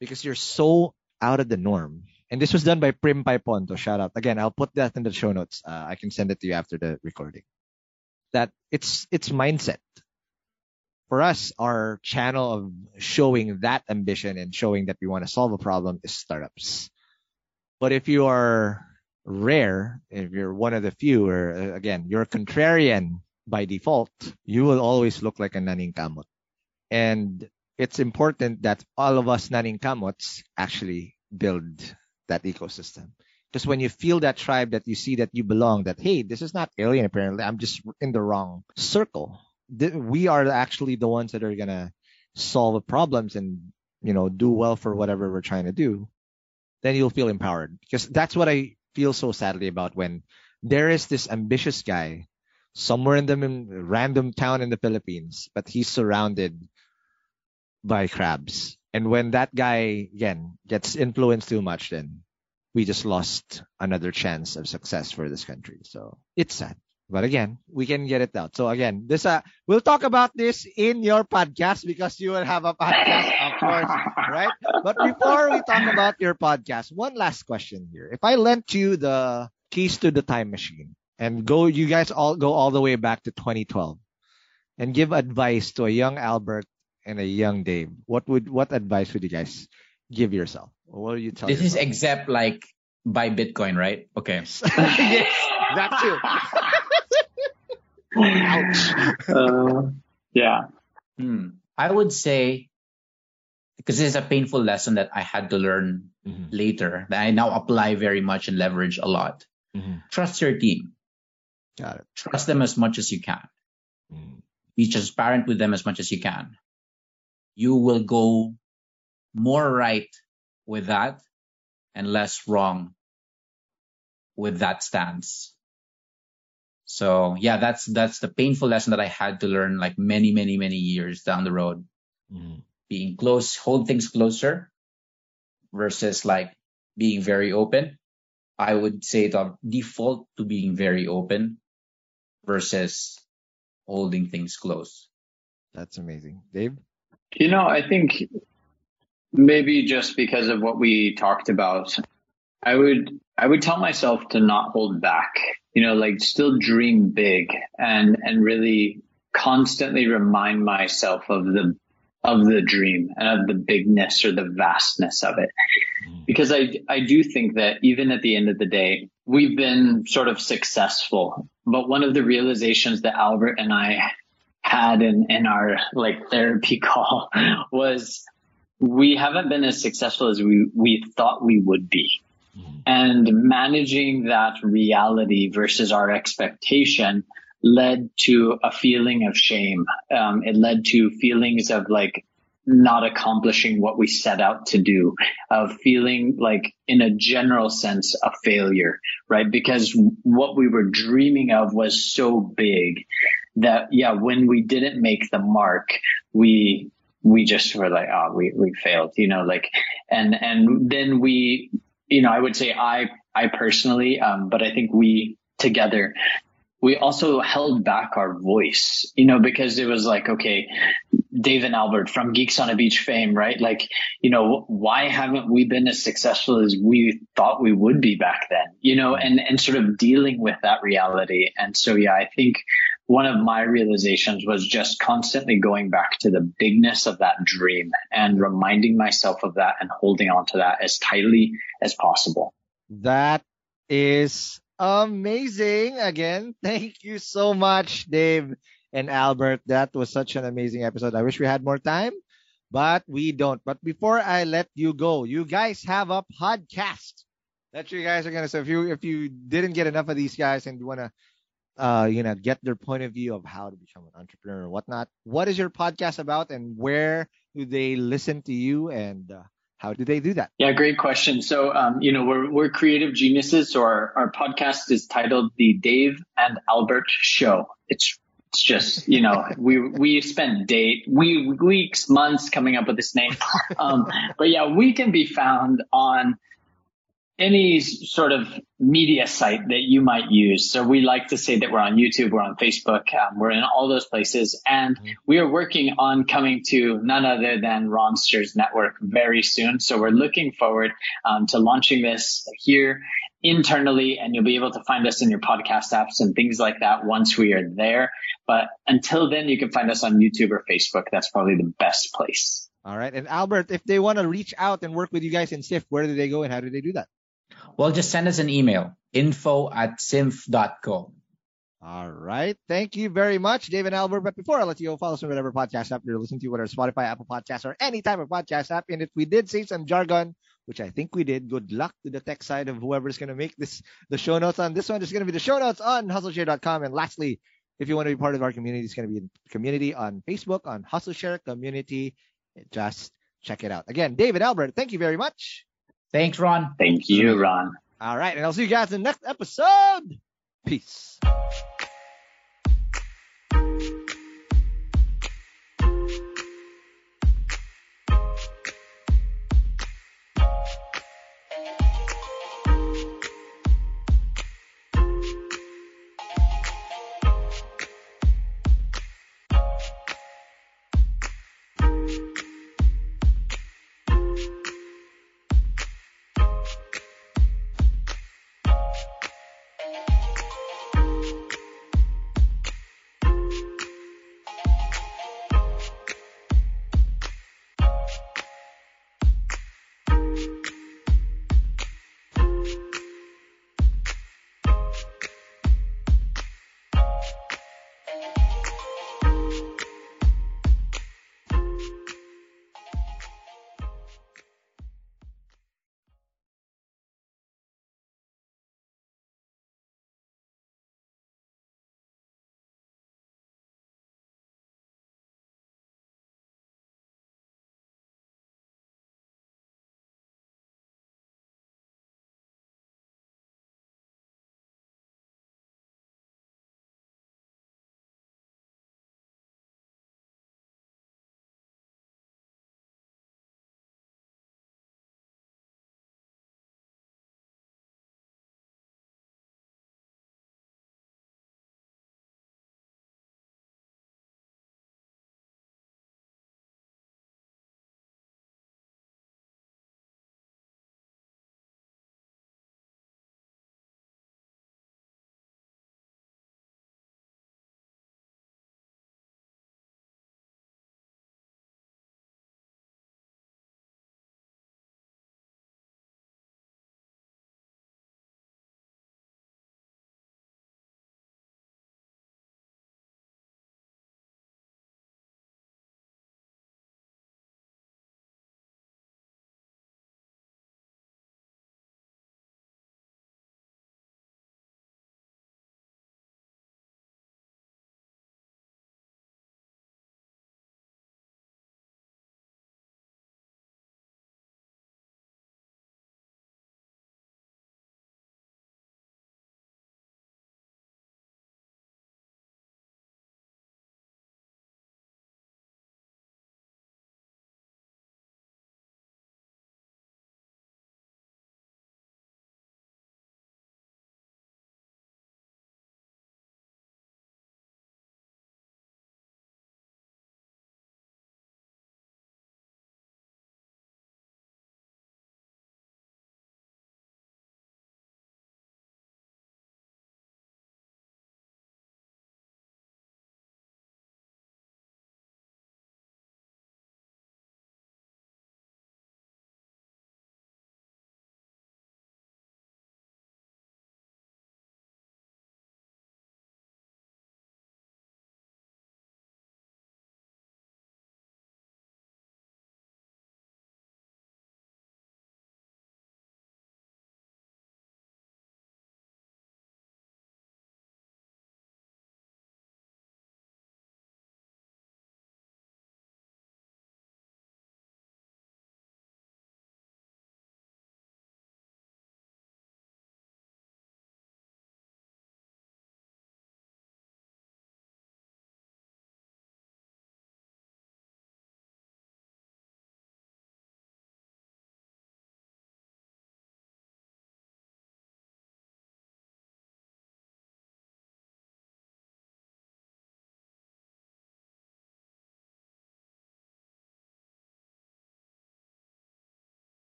because you're so out of the norm. And this was done by Prim Ponto. Shout out again. I'll put that in the show notes. Uh, I can send it to you after the recording. That it's it's mindset. For us, our channel of showing that ambition and showing that we want to solve a problem is startups. But if you are rare, if you're one of the few, or uh, again, you're a contrarian by default, you will always look like a naning kamot. And it's important that all of us naning kamots actually build that ecosystem. Because when you feel that tribe, that you see that you belong, that hey, this is not alien. Apparently, I'm just in the wrong circle. We are actually the ones that are gonna solve the problems and you know do well for whatever we're trying to do. Then you'll feel empowered. Because that's what I feel so sadly about when there is this ambitious guy somewhere in the random town in the Philippines, but he's surrounded by crabs. And when that guy again gets influenced too much, then we just lost another chance of success for this country. So it's sad. But again, we can get it out. So again, this uh we'll talk about this in your podcast because you will have a podcast, of course, right? But before we talk about your podcast, one last question here. If I lent you the keys to the time machine and go you guys all go all the way back to 2012 and give advice to a young Albert and a young Dave, what would what advice would you guys give yourself? what would you tell? This yourself? is except like buy Bitcoin, right? Okay. yes, that too. Ouch. Uh, yeah. Hmm. I would say because this is a painful lesson that I had to learn mm-hmm. later that I now apply very much and leverage a lot. Mm-hmm. Trust your team. Got it. Trust them as much as you can. Mm. Be transparent with them as much as you can you will go more right with that and less wrong with that stance. So yeah, that's that's the painful lesson that I had to learn like many, many, many years down the road. Mm-hmm. Being close, hold things closer versus like being very open. I would say the default to being very open versus holding things close. That's amazing. Dave? You know, I think maybe just because of what we talked about, I would I would tell myself to not hold back. You know, like still dream big and and really constantly remind myself of the of the dream and of the bigness or the vastness of it. Mm. Because I I do think that even at the end of the day, we've been sort of successful. But one of the realizations that Albert and I had in, in our like therapy call was we haven't been as successful as we, we thought we would be. Mm-hmm. And managing that reality versus our expectation led to a feeling of shame. Um, it led to feelings of like not accomplishing what we set out to do, of feeling like in a general sense a failure, right? Because what we were dreaming of was so big that yeah, when we didn't make the mark, we we just were like, oh, we we failed, you know, like, and and then we, you know, I would say I I personally, um, but I think we together we also held back our voice, you know, because it was like, okay, Dave and Albert from Geeks on a Beach fame, right? Like, you know, why haven't we been as successful as we thought we would be back then, you know, and, and sort of dealing with that reality. And so, yeah, I think one of my realizations was just constantly going back to the bigness of that dream and reminding myself of that and holding on to that as tightly as possible. That is amazing. Again, thank you so much, Dave and Albert. That was such an amazing episode. I wish we had more time, but we don't. But before I let you go, you guys have a podcast that you guys are gonna. So if you if you didn't get enough of these guys and you wanna uh, you know, get their point of view of how to become an entrepreneur or whatnot. What is your podcast about and where do they listen to you and uh, How do they do that? Yeah, great question. So, um, you know, we're, we're creative geniuses. So our, our podcast is titled The Dave and Albert Show. It's, it's just, you know, we, we spent day, we, weeks, months coming up with this name. Um, but yeah, we can be found on any sort of media site that you might use. So we like to say that we're on YouTube, we're on Facebook, um, we're in all those places, and mm-hmm. we are working on coming to none other than Ronsters Network very soon. So we're looking forward um, to launching this here internally, and you'll be able to find us in your podcast apps and things like that once we are there. But until then, you can find us on YouTube or Facebook. That's probably the best place. All right. And Albert, if they want to reach out and work with you guys in Symph, where do they go and how do they do that? Well, just send us an email, info at symph.co. All right. Thank you very much, David Albert. But before I let you go, follow us on whatever podcast app you're listening to, whether Spotify, Apple Podcasts, or any type of podcast app. And if we did say some jargon, which I think we did, good luck to the tech side of whoever's going to make this the show notes on this one. There's going to be the show notes on hustleshare.com. And lastly, if you want to be part of our community, it's going to be a community on Facebook, on Hustle Share Community. Just check it out. Again, David Albert, thank you very much. Thanks, Ron. Thank you, Ron. All right. And I'll see you guys in the next episode. Peace.